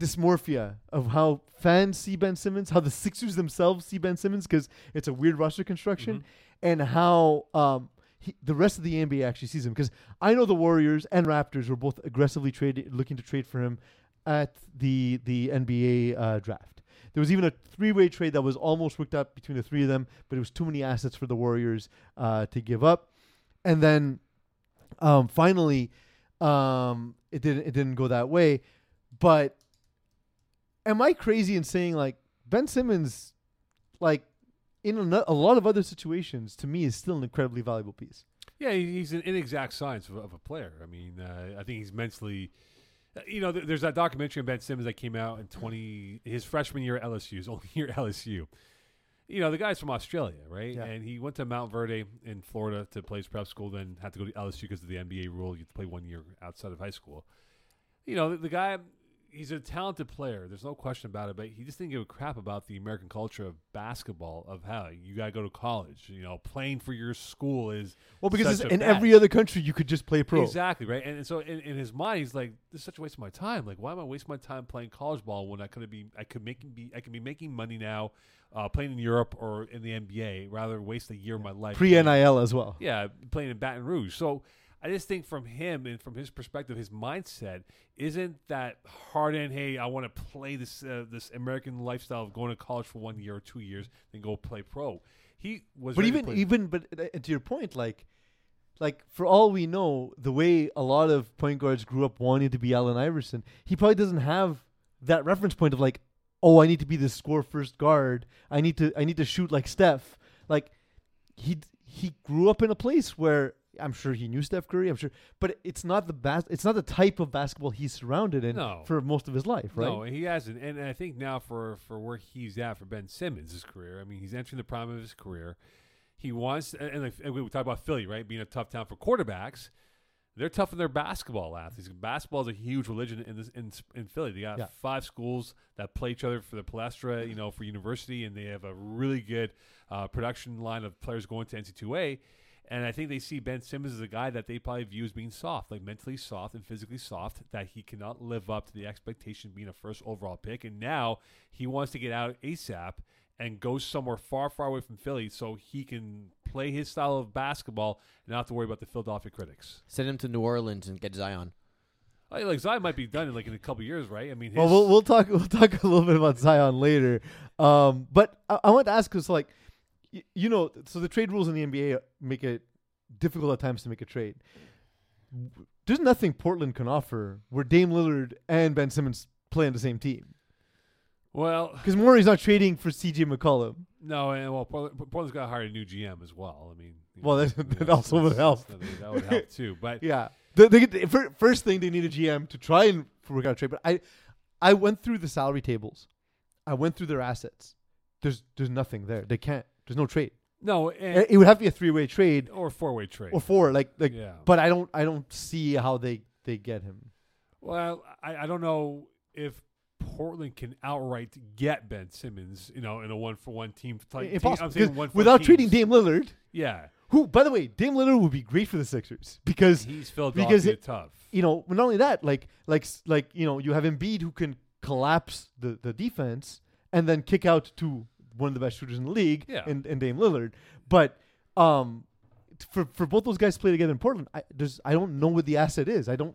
dysmorphia of how fans see Ben Simmons, how the Sixers themselves see Ben Simmons, because it's a weird roster construction, Mhm. and how um he, the rest of the NBA actually sees him. Because I know the Warriors and Raptors were both aggressively trading, looking to trade for him at the the NBA uh, draft. There was even a three-way trade that was almost worked out between the three of them, but it was too many assets for the Warriors uh, to give up. And then um, finally, um, it didn't it didn't go that way. But am I crazy in saying like Ben Simmons, like in a, lot of other situations, to me is still an incredibly valuable piece. Yeah, he's an inexact science of, of a player. I mean, uh, I think he's mentally. uh, You know, th- there's that documentary on Ben Simmons that came out in 20 his freshman year at LSU, his only year at LSU. you know, the guy's from Australia, right? Yeah. And he went to Montverde in Florida to play his prep school, then had to go to LSU because of the NBA rule. You have to play one year outside of high school. You know, the, the guy, he's a talented player. There's no question about it, but he just didn't give a crap about the American culture of basketball, of how you got to go to college. You know, playing for your school is. Well, because in every other country you could just play pro. Exactly right, and, and so in, in his mind, he's like, "This is such a waste of my time. Like, why am I wasting my time playing college ball when I could be, I could make be, I could be making money now, uh, playing in Europe or in the NBA, rather waste a year of my life pre NIL as well. yeah, playing in Baton Rouge. So I just think from him and from his perspective, his mindset isn't that hard and Hey, I want to play this uh, this American lifestyle of going to college for one year or two years, then go play pro. He was, But even even but uh, to your point, like like for all we know, the way a lot of point guards grew up wanting to be Allen Iverson, he probably doesn't have that reference point of like, oh, I need to be the score first guard. I need to I need to shoot like Steph. Like he he grew up in a place where I'm sure he knew Steph Curry. I'm sure, but it's not the bas- It's not the type of basketball he's surrounded in No. for most of his life, right? No, he hasn't. And I think now for for where he's at for Ben Simmons' his career, I mean, he's entering the prime of his career. He wants, and, and we talk about Philly, right, being a tough town for quarterbacks. They're tough in their basketball athletes. Basketball is a huge religion in this in, in Philly. They got Yeah. five schools that play each other for the Palestra, you know, for university, and they have a really good uh, production line of players going to NCAA. And I think they see Ben Simmons as a guy that they probably view as being soft, like mentally soft and physically soft, that he cannot live up to the expectation of being a first overall pick. And now he wants to get out ASAP and go somewhere far, far away from Philly so he can play his style of basketball and not have to worry about the Philadelphia critics. Send him to New Orleans and get Zion. Like, like Zion might be done in like in a couple years, right? I mean, his, Well, we'll we'll talk we'll talk a little bit about Zion later. Um, but I, I want to ask because like, y- you know, so the trade rules in the NBA make it difficult at times to make a trade. There's nothing Portland can offer where Dame Lillard and Ben Simmons play on the same team well, because Morey's not trading for CJ McCollum. no, and well, Portland, Portland's got to hire a new GM as well. I mean, Well, know, that- that know, also would help. That, would help too. But Yeah, get- fir- first thing they need a GM to try and work out a trade. But I, I went through the salary tables, I went through their assets. There's there's nothing there. They can't. There's no trade. no, It and, it would have to be a three way trade or four way trade. or four. Like like. yeah. But I don't I don't see how they they get him. Well, I, I don't know if Portland can outright get Ben Simmons, you know, in a one for one team. Type Impossible. Team, I'm saying 'cause one without teams. trading Dame Lillard, Yeah, who by the way, Dame Lillard would be great for the Sixers because he's Philadelphia because it- tough. you know not only that like like like you know you have Embiid who can collapse the the defense and then kick out to one of the best shooters in the league Yeah. in, in Dame Lillard, but um for for both those guys to play together in Portland, I there's I don't know what the asset is. I don't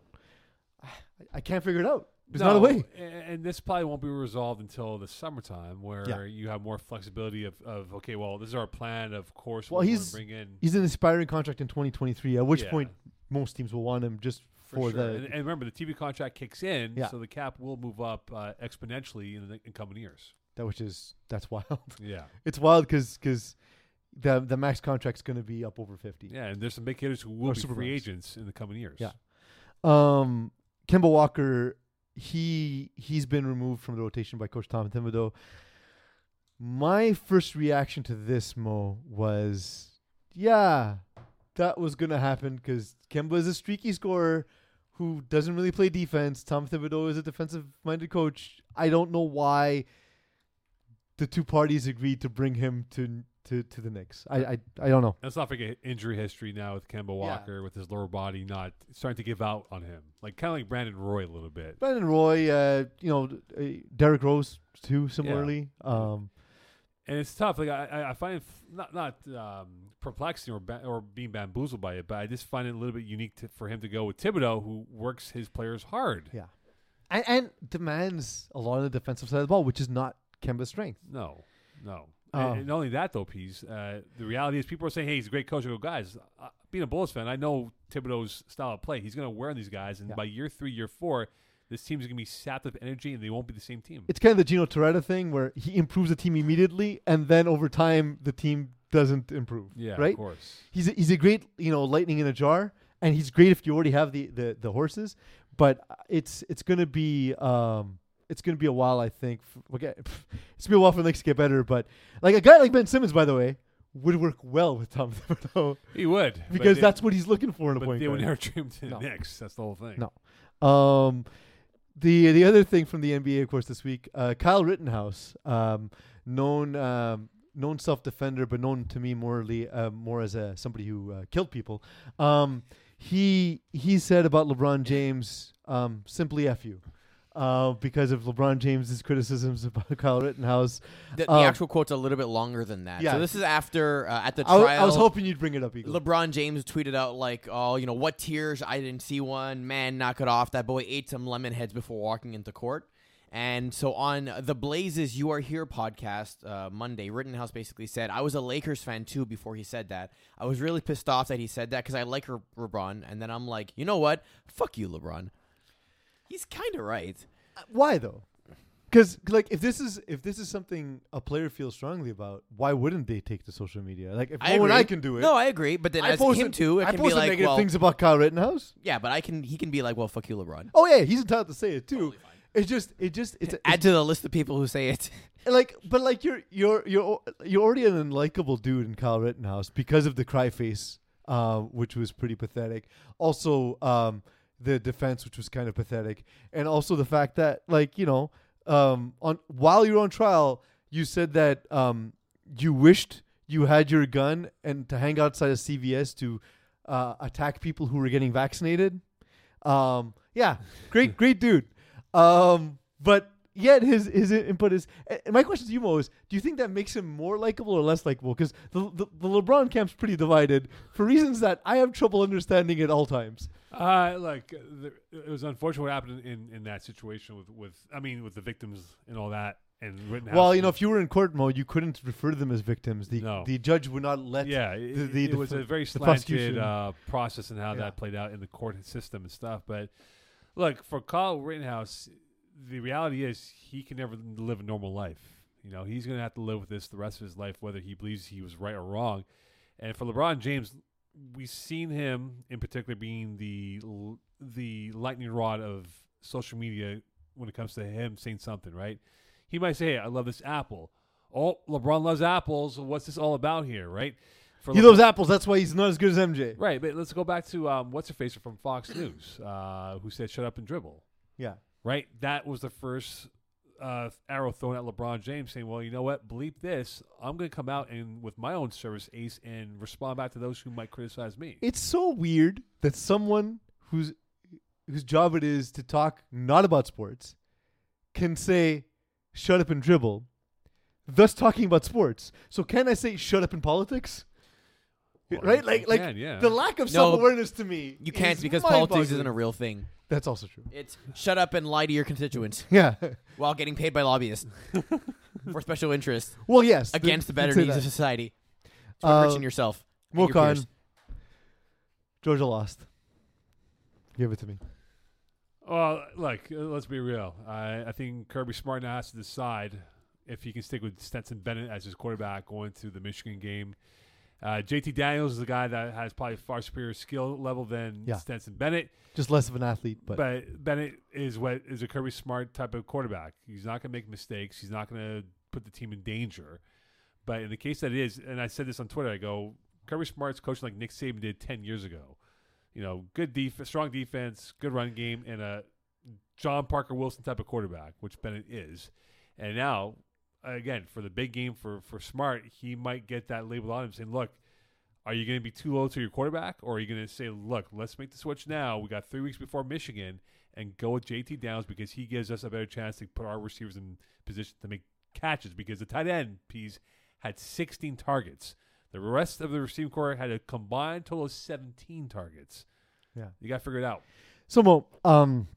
I, I can't figure it out. There's not a No, way. And this probably won't be resolved until the summertime, where Yeah. you have more flexibility of, of okay, well, this is our plan. Of course, Well, he's- bring in He's an aspiring contract in 2023, at which Yeah. point most teams will want him just for, for, sure. the and, and remember, the TV contract kicks in, Yeah. so the cap will move up uh, exponentially in the in coming years. That which is that's wild. Yeah, it's wild because because the the max contract's going to be up over 50. yeah, and there's some big hitters who will Or be super free agents in the coming years. Yeah. Um, Kemba Walker, he he's been removed from the rotation by Coach Tom Thibodeau. My first reaction to this, Mo, was, yeah, that was gonna happen because Kemba is a streaky scorer who doesn't really play defense. Tom Thibodeau is a defensive-minded coach. I don't know why the two parties agreed to bring him to to, to the Knicks. I, I I don't know. Let's not forget injury history now with Kemba Walker with his lower body not starting to give out on him, like kind of like Brandon Roy a little bit. Brandon Roy, uh, you know, uh, Derrick Rose too. Similarly, um, and it's tough. Like I, I- I find it f- not not um, perplexing or ba- or being bamboozled by it, but I just find it a little bit unique to, for him to go with Thibodeau, who works his players hard. Yeah. and, and demands a lot on the defensive side of the ball, which is not Kemba's strength. No, no. Oh. And, and not only that, though, Pease. Uh, the reality is, people are saying, "Hey, he's a great coach." I go, guys, uh, being a Bulls fan, I know Thibodeau's style of play. He's going to wear on these guys, and Yeah. by year three, year four, this team's going to be sapped of energy, and they won't be the same team. It's kind of the Gino Toretta thing where he improves the team immediately, and then over time the team doesn't improve. yeah, right. of course. He's a, he's a great you know lightning in a jar, and he's great if you already have the the, the horses. But it's it's gonna be um, it's going to be a while. I think. Okay, it's gonna be a while for the Knicks to get better. But like a guy like Ben Simmons, by the way, would work well with Tom Thibodeau He would because that's what he's looking for in a But point they would never him to the No. Knicks. That's the whole thing. No. Um, the the other thing from the NBA, of course, this week, uh, Kyle Rittenhouse, um, known um, known self defender, but known to me morely uh, more as a somebody who uh, killed people. Um, he he said about LeBron James, um, simply "f you." Uh, because of LeBron James's criticisms about Kyle Rittenhouse, The, the Um, actual quote's a little bit longer than that. yeah. So this is after uh, at the I, w- trial. I was hoping you'd bring it up, Eagle. LeBron James tweeted out like, "Oh, you know what tears? I didn't see one. Man, knock it off. That boy ate some lemon heads before walking into court." And so on the Blazes You Are Here podcast uh, Monday, Rittenhouse basically said, "I was a Lakers fan too before he said that. I was really pissed off that he said that because I like LeBron. And then I'm like, you know what? Fuck you, LeBron. He's kind of right. Why though? Because like if this is if this is something a player feels strongly about, why wouldn't they take to social media? Like if I Mo and agree. I can do it, No, I agree. But then I as posted, him too, it I can be posted like, negative well, things about Kyle Rittenhouse. yeah, but I can. He can be like, well, fuck you, LeBron. Oh yeah, he's entitled to say it too. It's just it just it's, Add to the list of people who say it. it's like but like you're you're you're you're already an unlikable dude in Kyle Rittenhouse because of the cry face, uh, which was pretty pathetic. Also, um, the defense, which was kind of pathetic, and also the fact that like you know, um, on while you're on trial, you said that um, you wished you had your gun and to hang outside of CVS to uh, attack people who were getting vaccinated. Um, yeah, great, great dude. Um, but yet his his input is. And my question to you, Mo, is: Do you think that makes him more likable or less likable? Because the, the the LeBron camp's pretty divided for reasons that I have trouble understanding at all times. Uh, like the, it was unfortunate what happened in, in that situation with, with I mean with the victims and all that and Rittenhouse. Well, you know, if you were in court mode, you couldn't refer to them as victims. The No. the judge would not let. yeah, it, the- the it was a very slanted prosecution. uh, process and how Yeah. that played out in the court system and stuff. But look, for Kyle Rittenhouse, the reality is he can never live a normal life. You know, he's going to have to live with this the rest of his life, whether he believes he was right or wrong. And for LeBron James, we've seen him in particular being the the lightning rod of social media when it comes to him saying something. Right? He might say, "Hey, I love this apple." Oh, LeBron loves apples. What's this all about here? Right? For He LeBron- loves apples. That's why he's not as good as MJ. Right, but let's go back to um, what's her face from Fox News, uh, who said "shut up and dribble." Yeah. Right, that was the first uh, arrow thrown at LeBron James, saying, "Well, you know what? Bleep this. I'm going to come out and with my own service ace and respond back to those who might criticize me." It's so weird that someone whose whose job it is to talk not about sports can say shut up and dribble, thus talking about sports. So can I say shut up in politics? Well, right? Like like can, yeah. the lack of No, self awareness to me. You can't is because politics mind-boggling. isn't a real thing. That's also true. It's shut up and lie to your constituents Yeah. while getting paid by lobbyists for special interests well, yes. th- against the you'd better say needs that. of society. To Uh, enriching yourself. and your Mo Khan, peers. Georgia lost. Give it to me. Well, look, uh, let's be real. I, I think Kirby Smart now has to decide if he can stick with Stetson Bennett as his quarterback going to the Michigan game. Uh, JT Daniels is the guy that has probably far superior skill level than Yeah. Stetson Bennett. Just less of an athlete, but, But Bennett is what is a Kirby Smart type of quarterback. He's not going to make mistakes. He's not going to put the team in danger. But in the case that it is, and I said this on Twitter, I go Kirby Smart's coaching like Nick Saban did ten years ago. You know, good defense, strong defense, good run game, and a John Parker Wilson type of quarterback, which Bennett is. And now, again, for the big game for for Smart, he might get that label on him, saying, "Look, are you going to be too low to your quarterback, or are you going to say, look, let's make the switch now? We got three weeks before Michigan, and go with JT Downs because he gives us a better chance to put our receivers in position to make catches because the tight end piece had 16 targets. The rest of the receiving corps had a combined total of 17 targets. Yeah. you got to figure it out. So Mo, um,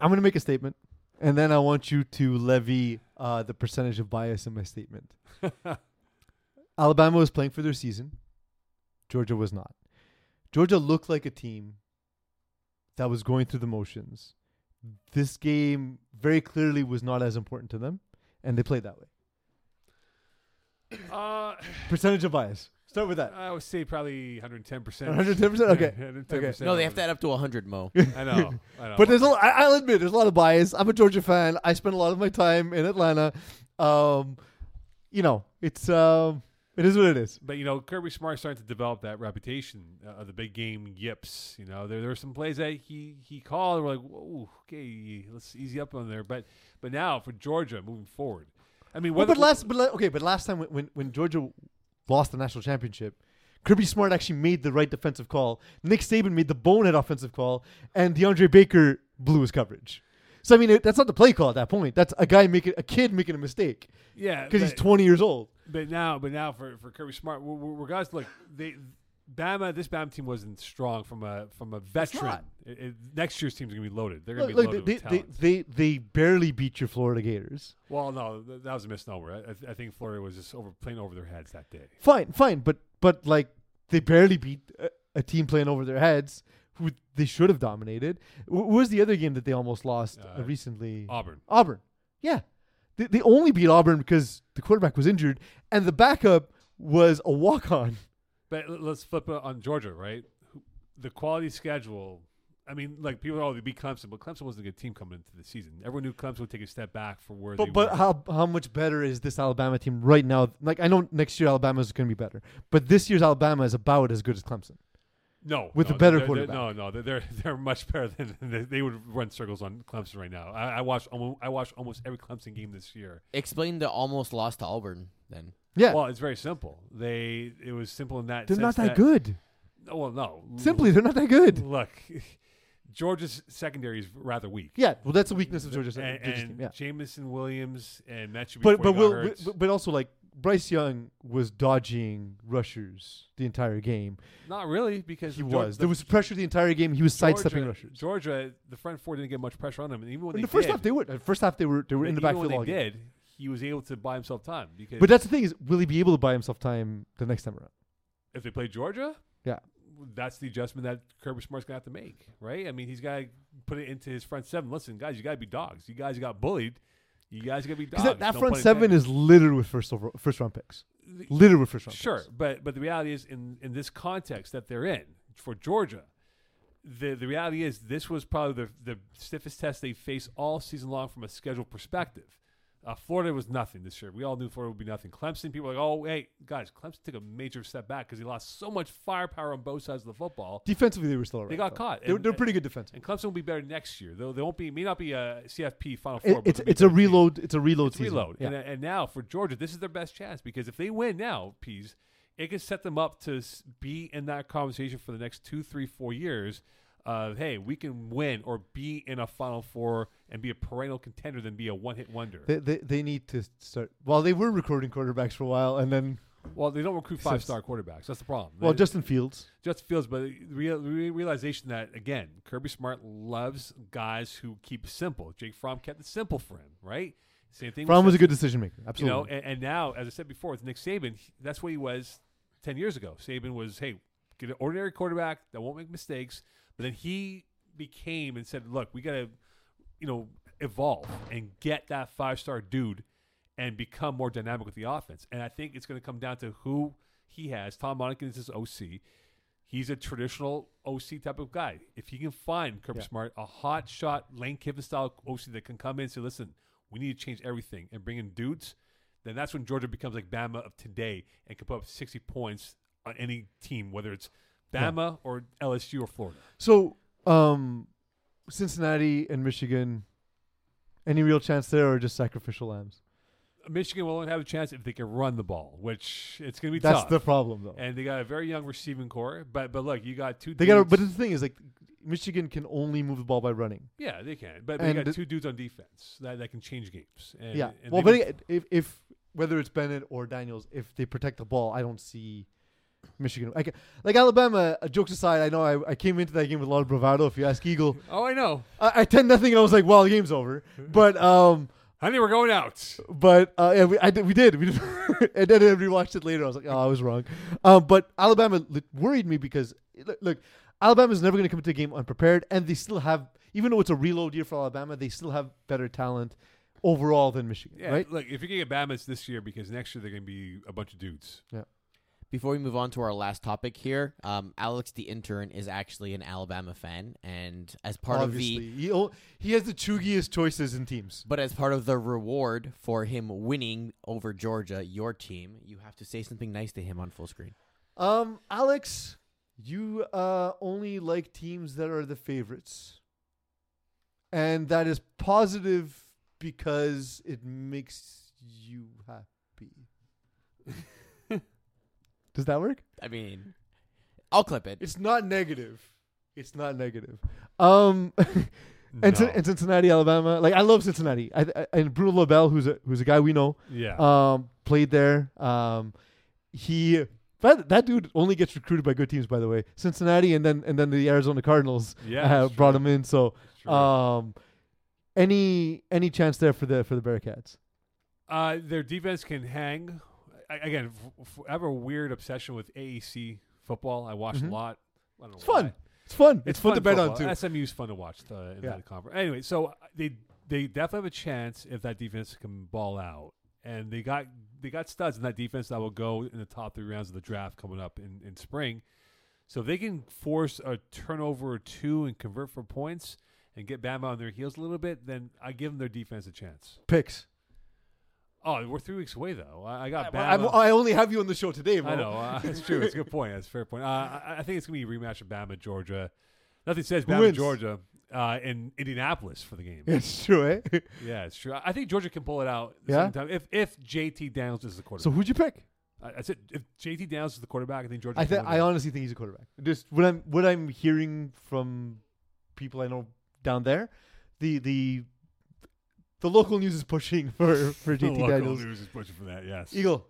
I'm going to make a statement, and then I want you to levy uh, the percentage of bias in my statement. Alabama was playing for their season. Georgia was not. Georgia looked like a team that was going through the motions. This game very clearly was not as important to them, and they played that way. Uh, Percentage of bias. Start with that. I would say probably 110 percent. 110%? Okay. Okay. No, they have to add up to 100, Mo. I know. I know. But there's a, I, I'll admit there's a lot of bias. I'm a Georgia fan. I spend a lot of my time in Atlanta. Um, you know, it's um, it is what it is. But you know, Kirby Smart starting to develop that reputation uh, of the big game yips. You know, there there were some plays that he he called. And we're like, whoa, okay, let's easy up on there. But but now for Georgia moving forward, I mean, Well, whether, but last, but okay, but last time when, when when Georgia lost the national championship, Kirby Smart actually made the right defensive call. Nick Saban made the bonehead offensive call, and DeAndre Baker blew his coverage. So I mean, it, that's not the play call at that point. That's a guy making a kid making a mistake yeah, because he's 20 years old. But now, but now for for Kirby Smart, guys. Look, they Bama. This Bama team wasn't strong from a from a veteran. It, it, next year's team's gonna be loaded. They're gonna Look, be look, loaded they, with they, talent. they they barely beat your Florida Gators. well, no, th- that was a misnomer. I, I think Florida was just over playing over their heads that day. Fine, fine, but but like they barely beat a, a team playing over their heads who they should have dominated. Wh- What was the other game that they almost lost uh, Uh, recently? Auburn. Auburn. Yeah. They, they only beat Auburn because the quarterback was injured and the backup was a walk on. But let's flip it on Georgia, right? The quality schedule. I mean, like people are, they beat Clemson, but Clemson wasn't a good team coming into the season. Everyone knew Clemson would take a step back for where they But but were. how how much better is this Alabama team right now? Like I know next year Alabama is going to be better, but this year's Alabama is about as good as Clemson. No, with no, a better they're- they're- quarterback. No, no, they're they're, they're much better than they, they would run circles on Clemson right now. I, I watched almost I watched almost every Clemson game this year. Explain the almost lost to Auburn then. Yeah, Well, it's very simple. They it was simple in that they're not sense that good. No, well, no. Simply, they're not that good. look. Georgia's secondary is rather weak. Yeah, well, that's the weakness of Georgia's, and, Georgia's and team. Yeah, Jameson Williams and Metcalf. but but, before will, hurt. but but also like Bryce Young was dodging rushers the entire game. Not really, because He was. the there was pressure the entire game. He was sidestepping rushers. Georgia, the front four didn't get much pressure on him, and even when In they the first did, half, they would. At first half, they were they were in the backfield when all they game. did, he was able to buy himself time because. But that's the thing is, will he be able to buy himself time the next time around? if they play Georgia, Yeah. that's the adjustment that Kirby Smart's gonna have to make, right? I mean, he's got to put it into his front seven. Listen, guys, you got to be dogs. You guys got bullied. You guys to be dogs. That, that front seven is littered with first over, first round picks. Littered with first round Sure, picks. but but the reality is in in this context that they're in for Georgia, the the reality is this was probably the the stiffest test they face all season long from a schedule perspective. Uh, Florida was nothing this year. We all knew Florida would be nothing. Clemson, people were like, oh hey guys, Clemson took a major step back because he lost so much firepower on both sides of the football. Defensively, they were still. They got though. caught. They, were- And- they're pretty good defense. And Clemson will be better next year. Though they won't be may not be a CFP Final It- Four. but it's it's a team. reload. It's a reload It's season. reload. Yeah. And, and now for Georgia, this is their best chance because if they win now, Peas, it can set them up to be in that conversation for the next two, three, four years. Of hey, we can win or be in a Final Four and be a perennial contender than be a one-hit wonder. They, they they need to start. Well, they were recruiting quarterbacks for a while, and then well, they don't recruit five-star quarterbacks. That's the problem. well, They- Justin Fields. Justin Fields, but the real, re- realization that again, Kirby Smart loves guys who keep it simple. Jake Fromm kept it simple for him, right? Same thing. Fromm was a good decision maker. Absolutely. you know, and, and now, as I said before, with Nick Saban, he- that's what he was ten years ago. Saban was, hey, get an ordinary quarterback that won't make mistakes. But then he became and said, look, we got to, you know, evolve and get that five star dude and become more dynamic with the offense. And I think it's going to come down to who he has. Todd Monken is his OC. He's a traditional OC type of guy. If he can find Kirby Yeah. Smart, a hot shot Lane Kiffin style OC that can come in and say, listen, we need to change everything and bring in dudes, then that's when Georgia becomes like Bama of today and can put up 60 points on any team, whether it's Bama or LSU or Florida. So, um, Cincinnati and Michigan, any real chance there, or just sacrificial lambs? Michigan will only have a chance if they can run the ball, which it's going to be That's tough. the problem, though. and they got a very young receiving corps, but but look, you got two. They got. dudes- But the thing is, like, Michigan can only move the ball by running. yeah, they can, but, And got two dudes on defense that, that can change games. And, yeah. and well, but if, if whether it's Bennett or Daniels, if they protect the ball, I don't see Michigan. I like Alabama. Jokes aside, I know I, I came into that game with a lot of bravado. If you ask Eagle, oh, I know, I, I ten nothing, and I was like, "Well, the game's over." But um, honey, we're going out. but uh, yeah, we, I did, we did, we did. and then I rewatched it later. I was like, "Oh, I was wrong." Um, but Alabama worried me because look, Alabama's never going to come into the game unprepared, and they still have, even though it's a reload year for Alabama, they still have better talent overall than Michigan, Yeah, right? look, if you're getting Bama, it's this year because next year they're going to be a bunch of dudes. Before we move on to our last topic here, um, Alex the intern is actually an Alabama fan, and as part Obviously, of the he, has the chuggiest choices in teams. but as part of the reward for him winning over Georgia, your team, you have to say something nice to him on full screen. Um, Alex, you uh only like teams that are the favorites, and that is positive because it makes you happy. Does that work? I mean, I'll clip it. It's not negative. It's not negative. Um, and, Cin- No. and Cincinnati, Alabama. Like I love Cincinnati. I, I and Bruno Labelle, who's a who's a guy we know, yeah. um, played there. Um, he that that dude only gets recruited by good teams, by the way. Cincinnati, and then and then the Arizona Cardinals Yeah, uh, brought true. him in. So um, any any chance there for the for the Bearcats? Uh, their defense can hang. Again, f- I have a weird obsession with AAC football. I watch Mhm. a lot. I don't know It's fun. why. It's fun. It's, fun, to bet on too. SMU's fun to watch in Yeah. that conference. Anyway, so uh, they they definitely have a chance if that defense can ball out, and they got they got studs in that defense that will go in the top three rounds of the draft coming up in in spring. So if they can force a turnover or two and convert for points and get Bama on their heels a little bit, then I give them their defense a chance. Picks. Oh, we're three weeks away though. I, I got I, I only have you on the show today, bro. I know. Uh, that's true. It's a good point. That's a fair point. Uh, I, I think it's going to be a rematch of Bama, Georgia. Nothing says Who Bama, wins? Georgia uh, in Indianapolis for the game. It's true, eh? yeah, it's true. I think Georgia can pull it out the Yeah? if if JT Downs is the quarterback. so who'd you pick? I, I said if JT Downs is the quarterback, I think Georgia. I th- I honestly think he's a quarterback. Just what I'm what I'm hearing from people I know down there, the the the local news is pushing for for The JT local Daniels. news is pushing for that. Yes. Eagle.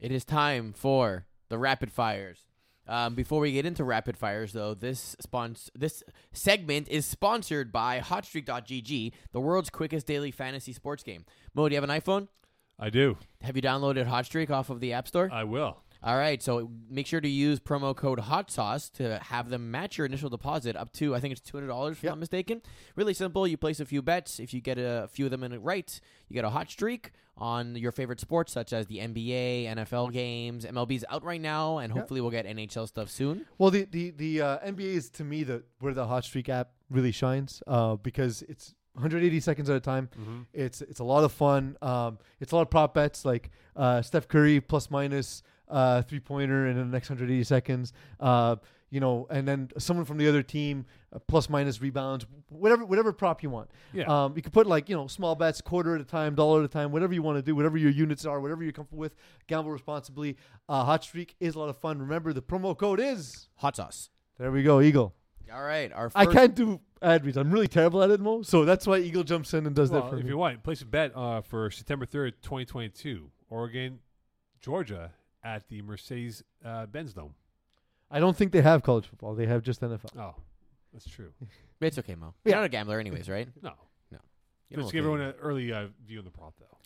It is time for the rapid fires. Um, before we get into rapid fires, though, this spons- this segment is sponsored by HotStreak.gg, the world's quickest daily fantasy sports game. Mo, do you have an iPhone? I do. Have you downloaded HotStreak off of the App Store? I will. All right, so make sure to use promo code Hot Sauce to have them match your initial deposit up to I think it's two hundred dollars, if I'm not mistaken. Really simple. You place a few bets. If you get a few of them in it right, you get a hot streak on your favorite sports such as the NBA, NFL games. MLB's out right now, and Yep. hopefully we'll get NHL stuff soon. Well, the the the uh, NBA is to me the where the Hot Streak app really shines uh, because it's 180 seconds at a time. Mm-hmm. It's it's a lot of fun. Um, it's a lot of prop bets like uh, Steph Curry plus minus uh, three pointer in the next 180 seconds. Uh, you know, and then someone from the other team uh, plus minus rebounds, whatever whatever prop you want. Yeah. Um, you can put like you know small bets, quarter at a time, dollar at a time, whatever you want to do, whatever your units are, whatever you're comfortable with. Gamble responsibly. Uh, Hot Streak is a lot of fun. Remember the promo code is Hot Sauce. there. We go, Eagle. All right, our first I can't do ad reads. I'm really terrible at it, Mo. So that's why Eagle jumps in and does well, that for you if me. you want, place a bet uh, for September 3rd, 2022, Oregon, Georgia at the Mercedes uh, Benz Dome. I don't think they have college football. They have just NFL. Oh, that's true. But It's okay, Mo. Yeah. You're not a gambler, anyways, right? No. You don't Let's look give like- everyone an early uh, view on the prop, though.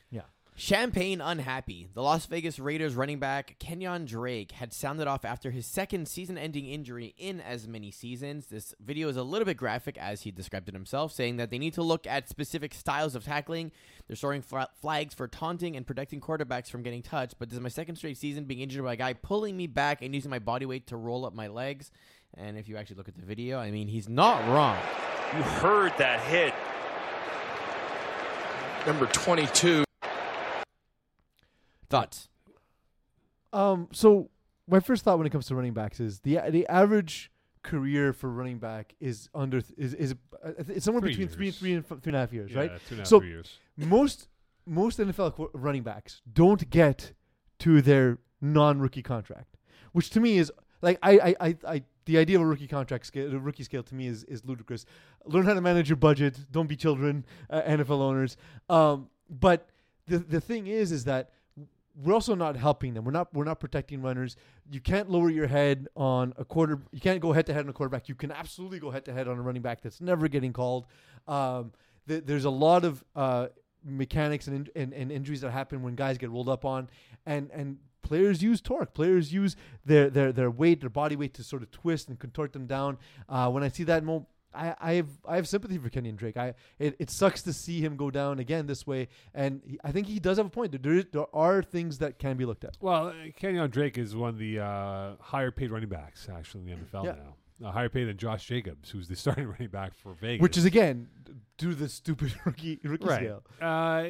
Champagne unhappy. The Las Vegas Raiders running back Kenyon Drake had sounded off after his second season-ending injury in as many seasons. This video is a little bit graphic, as he described it himself, saying that they need to look at specific styles of tackling. They're storing fla- flags for taunting and protecting quarterbacks from getting touched. But this is my second straight season being injured by a guy pulling me back and using my body weight to roll up my legs. And if you actually look at the video, I mean, he's not wrong. You heard that hit. Number 22. Thoughts? Um, so my first thought when it comes to running backs is the the average career for running back is under th- is is uh, it's somewhere Three between three and years. three and f- three and a half years, Yeah, right? two and a half So- three years. Most most NFL qu- running backs don't get to their non rookie contract, which to me is like I I, I, I the idea of a rookie contract scale, a rookie scale to me is is ludicrous. Learn how to manage your budget. Don't be children, uh, NFL owners. Um, but the the thing is, is that we're also not helping them. We're not we're not protecting runners. You can't lower your head on a quarter. You can't go head to head on a quarterback. You can absolutely go head to head on a running back that's never getting called. Um, th- there's a lot of uh, mechanics and, and and injuries that happen when guys get rolled up on, and and players use torque. Players use their their their weight, their body weight to sort of twist and contort them down. Uh, when I see that, mo- I, I have I have sympathy for Kenyon Drake. I it, it sucks to see him go down again this way, and he, I think he does have a point. There, there are things that can be looked at. Well, uh, Kenyon Drake is one of the uh, higher paid running backs actually in the NFL Yeah. now. Uh, higher paid than Josh Jacobs, who's the starting running back for Vegas. Which is again due to the stupid rookie rookie right. scale. Uh,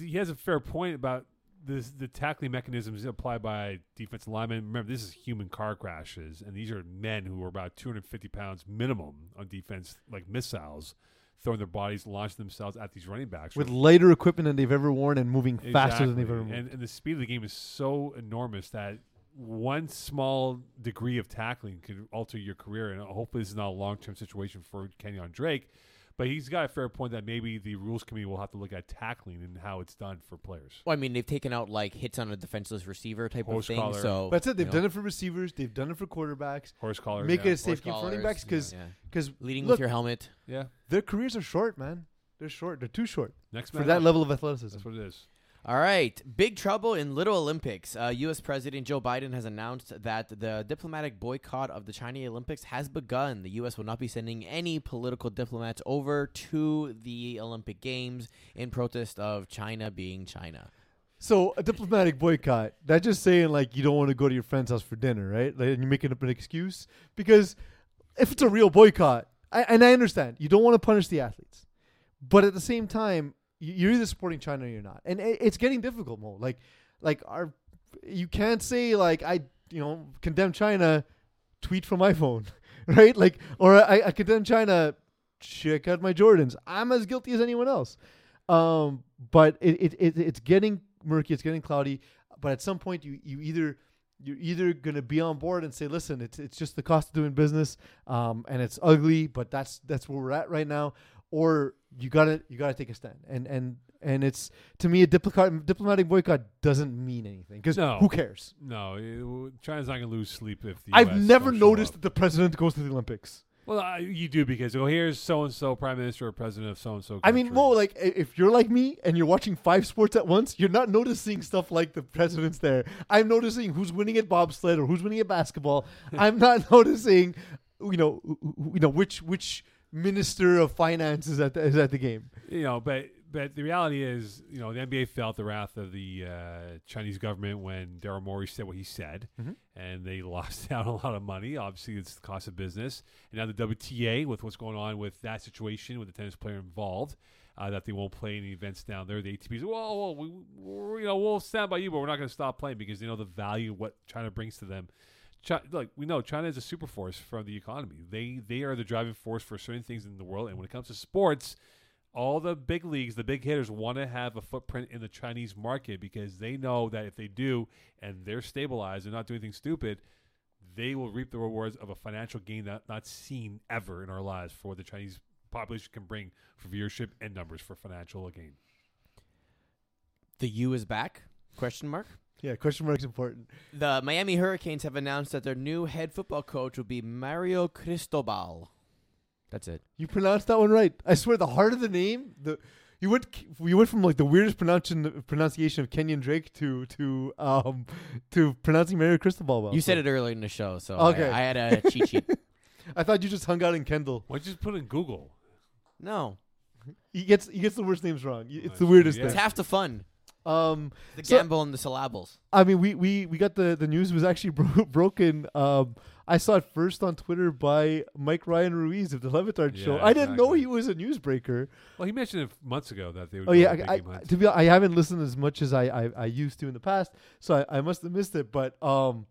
he has a fair point about this, the tackling mechanisms applied by defensive linemen. Remember, this is human car crashes, and these are men who are about 250 pounds minimum on defense, like missiles, throwing their bodies, launching themselves at these running backs With lighter equipment than they've ever worn and moving faster than they've ever moved. And, and the speed of the game is so enormous that one small degree of tackling could alter your career. And hopefully, this is not a long term situation for Kenyon Drake. But he's got a fair point that maybe the rules committee will have to look at tackling and how it's done for players. Well, I mean, they've taken out like hits on a defenseless receiver type Horse of thing. collar. So But that's it. They've you done it for receivers. They've done it for quarterbacks. Horse collar. Make yeah. it a safe game for running collars, backs because yeah, yeah. because leading look, with your helmet. Yeah. their careers are short, man. They're short. They're too short Next for man that up. level of athleticism. That's what it is. All right, big trouble in Little Olympics. Uh, U.S. President Joe Biden has announced that the diplomatic boycott of the China Olympics has begun. The U.S. will not be sending any political diplomats over to the Olympic Games in protest of China being China. So a diplomatic boycott. That's just saying like you don't want to go to your friend's house for dinner, right? Like, and you're making up an excuse because if it's a real boycott, I, and I understand you don't want to punish the athletes, but at the same time, you're either supporting China or you're not, and it's getting difficult, Mo. Like, like our, you can't say like I, you know, condemn China, tweet from my phone, right? Like, or I, I condemn China, check out my Jordans. I'm as guilty as anyone else. Um, but it, it, it it's getting murky. It's getting cloudy. But at some point, you you either you're either gonna be on board and say, listen, it's it's just the cost of doing business, um, and it's ugly, but that's that's where we're at right now, or you gotta you gotta take a stand. And and and it's to me a diplomatic diplomatic boycott doesn't mean anything because No. who cares? No, it- China's not to lose sleep if the I've US never noticed that the president goes to the Olympics. Well, uh, you do because oh, here's so and so prime minister or president of so and so. I mean, well, like if you're like me and you're watching five sports at once, you're not noticing stuff like the president's there. I'm noticing who's winning at bobsled or who's winning at basketball. I'm not noticing, you know, you know which which minister of finance is at the, is at the game. you know, but but the reality is, you know, the NBA felt the wrath of the uh, Chinese government when Daryl Morey said what he said, Mhm. and they lost out a lot of money. Obviously, it's the cost of business, and now the WTA with what's going on with that situation with the tennis player involved. Uh, that they won't play any events down there. The ATP's, well, well we, we're, you know, we'll stand by you, but we're not going to stop playing because they know the value of what China brings to them. Chi- look, we know China is a super force from the economy. They they are the driving force for certain things in the world, and when it comes to sports, all the big leagues, the big hitters want to have a footprint in the Chinese market because they know that if they do and they're stabilized and not doing anything stupid, they will reap the rewards of a financial gain that not seen ever in our lives for what the Chinese population can bring for viewership and numbers for financial gain. The U is back? Question mark. Yeah, question mark's important. The Miami Hurricanes have announced that their new head football coach will be Mario Cristobal. That's it. You pronounced that one right. I swear, the heart of the name, the you went you went from like the weirdest pronunciation pronunciation of Kenyon Drake to to um to pronouncing Mario Cristobal. Well, You said it earlier in the show, so Okay. I, I had a cheat sheet. I thought you just hung out in Kendall. Why don't you just put in Google? No, He gets he gets the worst names wrong. It's Nice. the weirdest Yeah. it's half the fun. Um, The So- gamble and the syllables. I mean, we we we got the the news was actually bro- broken. Um, I saw it first on Twitter by Mike Ryan Ruiz of the Le Batard show. Yeah, I didn't know he was a newsbreaker. Well, he mentioned it months ago that they would. Oh do yeah, I, I, to be I haven't listened as much as I, I, I used to in the past, so I, I must have missed it. But um,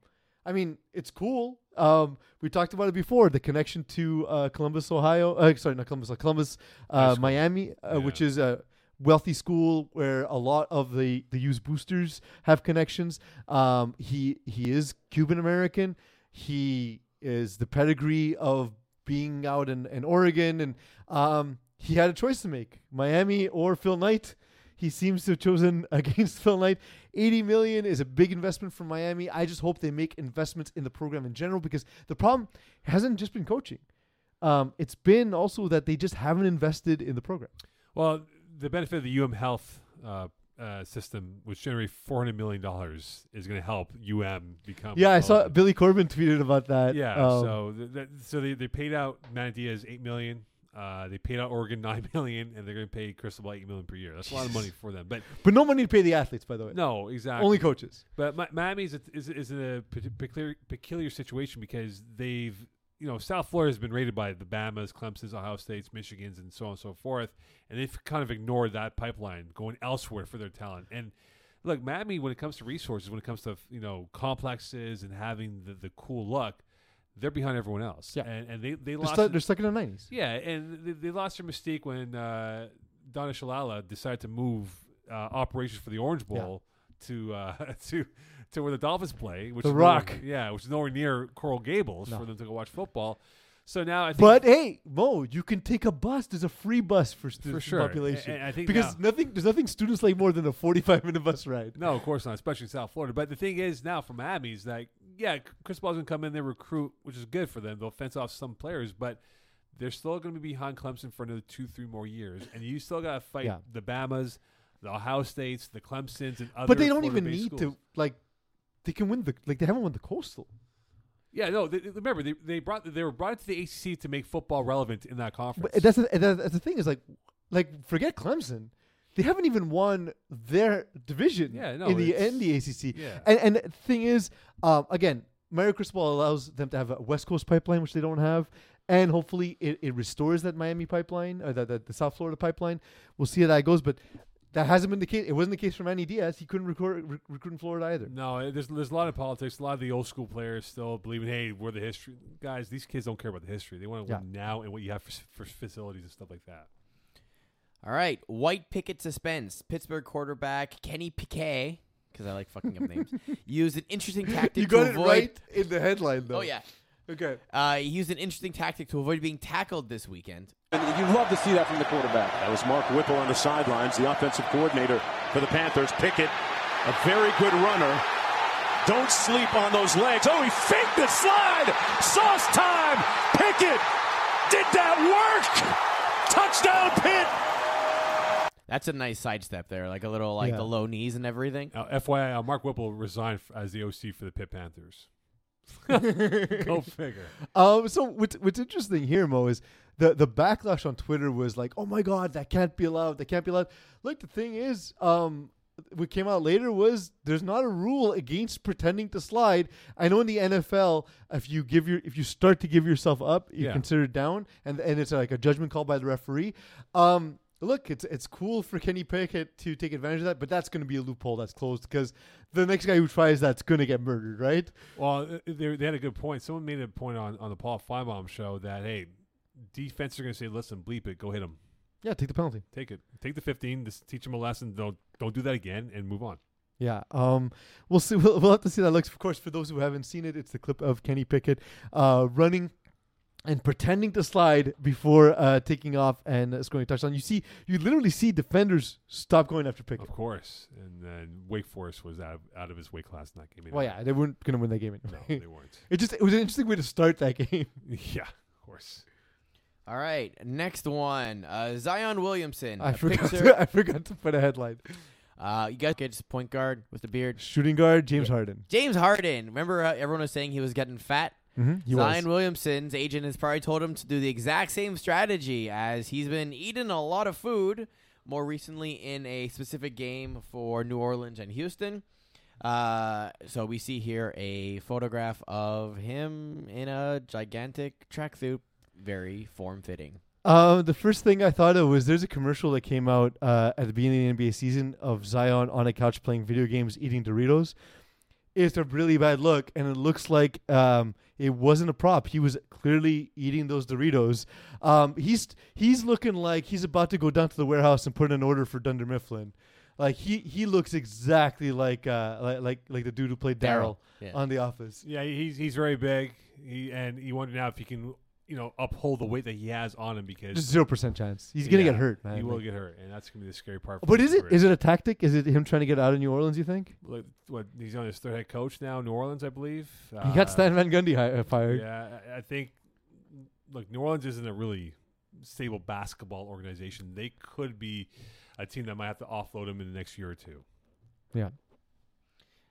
I mean, it's cool. Um, we talked about it before. The connection to uh, Columbus, Ohio. Uh, sorry, not Columbus, Columbus, uh. Miami, uh, which is a wealthy school where a lot of the the used boosters have connections. Um, he he is Cuban American. He is the pedigree of being out in, in Oregon, and um, he had a choice to make: Miami or Phil Knight. He seems to have chosen against Phil Knight. 80 million is a big investment for Miami. I just hope they make investments in the program in general because the problem hasn't just been coaching. Um, it's been also that they just haven't invested in the program. Well, the benefit of the UM Health uh, uh, system, which generates four hundred million dollars, is going to help UM become. Yeah, I saw. Billy Corben tweeted about that. Yeah, Um, so th- so they, they paid out Manny Diaz eight million. Uh, they paid out Oregon nine million, and they're going to pay Crystal Ball eight million per year. That's a lot of money for them. But but no money to pay the athletes, by the way. no, exactly. Only coaches. But Miami Miami's a, is is in a peculiar peculiar situation because they've you know South Florida has been rated by the Bamas, Clemson's, Ohio State's, Michigan's, and so on and so forth, and they've kind of ignored that pipeline, going elsewhere for their talent. And look, Miami, when it comes to resources, when it comes to you know complexes and having the, the cool look, they're behind everyone else. Yeah. and, and they they They're, lost. stuck, they're stuck in the nineties. Yeah, and they, they lost their mystique when uh, Donna Shalala decided to move uh, operations for the Orange Bowl to uh, to to where the Dolphins play, which The is nowhere- Rock. yeah, which is nowhere near Coral Gables No. for them to go watch football. So now I think, But hey, Mo, you can take a bus. There's a free bus for students sure. population. And- I think because now- nothing, there's nothing students like more than a 45 minute bus ride. no, of course not, especially in South Florida. But the thing is now for Miami is like, yeah, Cristobal's gonna come in there recruit, which is good for them. They'll fence off some players, but they're still going to be behind Clemson for another two, three more years, and you still got to fight Yeah. the Bamas, the Ohio States, the Clemsons, and other. But they don't even need schools. to like. They can win the like. They haven't won the coastal. Yeah, no. They, remember, they, they brought they were brought to the ACC to make football relevant in that conference. But that's the, that's the thing is like, like forget Clemson. They haven't even won their division Yeah, no, in the in the ACC. yeah. And and the thing is, um, again, Mario Cristobal allows them to have a West Coast pipeline, which they don't have, and hopefully it, it restores that Miami pipeline or the, the the South Florida pipeline. We'll see how that goes, but that hasn't been the case. It wasn't the case for Manny Diaz. He couldn't record, rec- recruit in Florida either. No, there's there's a lot of politics. A lot of the old school players still believing, hey, we're the history guys. These kids don't care about the history. They want to Yeah. win now and what you have for, for facilities and stuff like that. All right, white picket suspense. Pittsburgh quarterback Kenny Piquet, because I like fucking up names, used an interesting tactic You to got it avoid. right in the headline, though. Oh yeah, Okay. uh, he used an interesting tactic to avoid being tackled this weekend. And you love to see that from the quarterback. That was Mark Whipple on the sidelines, the offensive coordinator for the Panthers. Pickett, a very good runner. Don't sleep on those legs. Oh, he faked the slide. Sauce time. Pickett did that work. Touchdown, Pitt. That's a nice sidestep there, like a little like Yeah. the low knees and everything. Now, FYI, uh, Mark Whipple resigned f- as the OC for the Pitt Panthers. Go figure. Um, so what's what's interesting here, Mo, is the the backlash on Twitter was like, "Oh my God, that can't be allowed. That can't be allowed." Look, the thing is, um, what came out later was there's not a rule against pretending to slide. I know in the NFL, if you give your if you start to give yourself up, you're Yeah. considered down, and and it's like a judgment call by the referee. Um, look, it's it's cool for Kenny Pickett to take advantage of that, but that's going to be a loophole that's closed because the next guy who tries that's going to get murdered, right? Well, uh, they, they had a good point. Someone made a point on, on the Paul Finebaum show that, hey, defense are going to say, listen, bleep it, go hit him. Yeah, take the penalty. Take it. Take the 15, just teach them a lesson. Don't don't do that again and move on. Yeah, um, we'll see. We'll, we'll have to see how that looks. Of course, for those who haven't seen it, it's the clip of Kenny Pickett uh, running and pretending to slide before uh, taking off and uh, scoring a touchdown. You see, you literally see defenders stop going after Pickett. Of course. And then Wake Forest was out of, out of his weight class in that game. Well, yeah, they weren't going to win that game No, they weren't. it just it was an interesting way to start that game. yeah, of course. All right, next one, uh, Zion Williamson. I a forgot. To, I forgot to put a headline. Uh, you guys get just point guard with the beard. Shooting guard James Yeah. Harden. James Harden. Remember, uh, everyone was saying he was getting fat. Mm-hmm. Zion was. Williamson's agent has probably told him to do the exact same strategy as he's been eating a lot of food. More recently, in a specific game for New Orleans and Houston. Uh, so we see here a photograph of him in a gigantic tracksuit, very form fitting. Uh, the first thing I thought of was there's a commercial that came out uh, at the beginning of the NBA season of Zion on a couch playing video games, eating Doritos. It's a really bad look, and it looks like um, it wasn't a prop. He was clearly eating those Doritos. Um, he's he's looking like he's about to go down to the warehouse and put in an order for Dunder Mifflin. Like he he looks exactly like uh like like, like the dude who played Daryl Yeah. on The Office. Yeah, he's he's very big. He and you wonder now if he can, you know, uphold the weight that he has on him because zero percent chance. He's gonna Yeah, get hurt, man. He will get hurt, and that's gonna be the scary part. For But is it is it a tactic? Is it him trying to get out of New Orleans? You think? Like, what he's on his third head coach now, New Orleans, I believe. He got Uh, Stan Van Gundy hi- uh, fired. Yeah, I- I think. Look, New Orleans isn't a really stable basketball organization. They could be a team that might have to offload him in the next year or two. Yeah.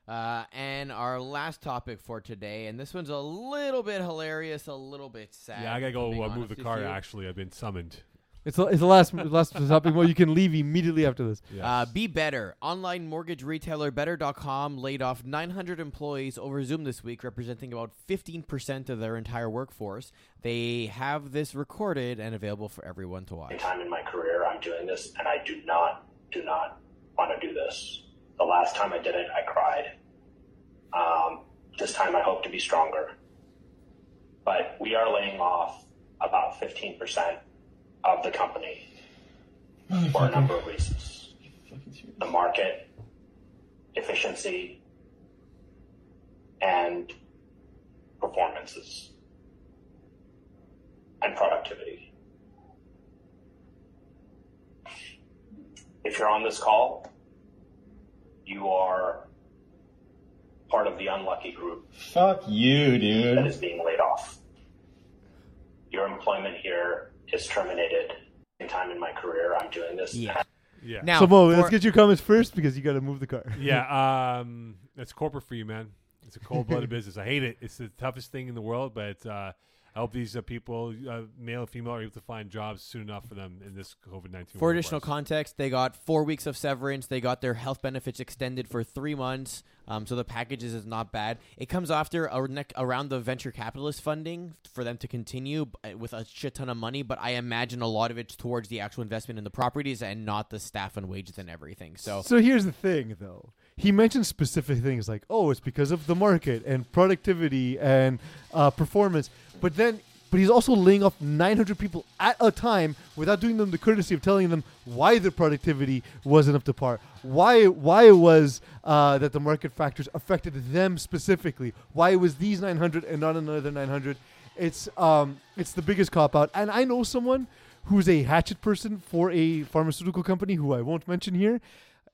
Uh, and our last topic for today, and this one's a little bit hilarious, a little bit sad. yeah, I gotta go uh, move the car. Actually, I've been summoned. It's the, it's the last last topic. Well, you can leave immediately after this. Yes. Uh, Be Better. Online mortgage retailer Better.com laid off 900 employees over Zoom this week, representing about 15% of their entire workforce. They have this recorded and available for everyone to watch. time in my career I'm doing this, and I do not, do not want to do this. The last time I did it, I cried. Um, this time I hope to be stronger. But we are laying off about 15% of the company for a number of reasons. The market, efficiency, and performances, and productivity. if you're on this call, you are part of the unlucky group Fuck you, dude. That is being laid off. Your employment here is terminated. In time in my career, I'm doing this. Yeah. yeah. Now, so Mo, for- let's get your comments first because you got to move the car. yeah, um, it's corporate for you, man. It's a cold-blooded business. I hate it. It's the toughest thing in the world, but uh, I hope these uh, people, uh, male and female, are able to find jobs soon enough for them in this COVID nineteen. For additional context, they got four weeks of severance. They got their health benefits extended for three months. Um, so the packages is not bad. It comes after a nec- around the venture capitalist funding for them to continue b- with a shit ton of money. But I imagine a lot of it's towards the actual investment in the properties and not the staff and wages and everything. So So here's the thing, though. He mentioned specific things like, "Oh, it's because of the market and productivity and uh, performance," but then, but he's also laying off 900 people at a time without doing them the courtesy of telling them why their productivity wasn't up to par, why why it was uh, that the market factors affected them specifically, why it was these 900 and not another 900. It's um, it's the biggest cop out, and I know someone who's a hatchet person for a pharmaceutical company who I won't mention here.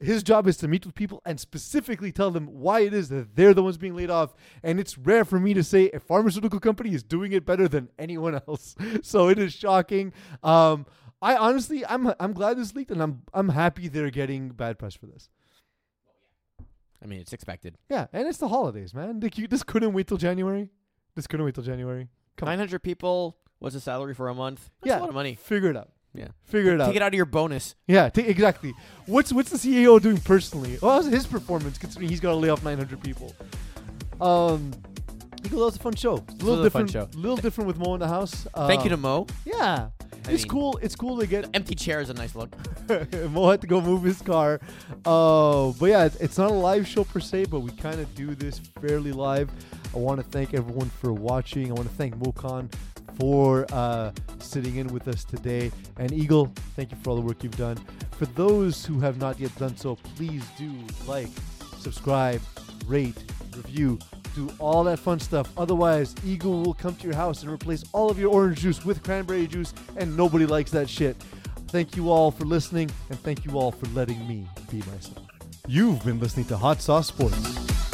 His job is to meet with people and specifically tell them why it is that they're the ones being laid off. And it's rare for me to say a pharmaceutical company is doing it better than anyone else. So it is shocking. Um, I honestly, I'm I'm glad this leaked, and I'm I'm happy they're getting bad press for this. I mean, it's expected. Yeah, and it's the holidays, man. Like, you just couldn't wait till January. Just couldn't wait till January. Come on. 900 people. What's the salary for a month? That's yeah, a lot of money. Figure it out. Yeah. Figure it out. Take it out of your bonus. Yeah, ta exactly. What's what's the CEO doing personally? Well, how's his performance considering he's got to lay off 900 people? Um, Eagle, that was a fun show. A was little a fun different. show. little different with Mo in the house. Thank you to Um, Mo. Yeah, I it's mean- cool. It's cool to get. Empty chair is a nice look. Mo had to go move his car. Uh, but yeah, it's, it's not a live show per se, but we kind of do this fairly live. I want to thank everyone for watching. I want to thank Mo Khan for uh, sitting in with us today. And Eagle, thank you for all the work you've done. For those who have not yet done so, please do like, subscribe, rate, review, do all that fun stuff. Otherwise, Eagle will come to your house and replace all of your orange juice with cranberry juice, and nobody likes that shit. Thank you all for listening, and thank you all for letting me be myself. You've been listening to Hot Sauce Sports.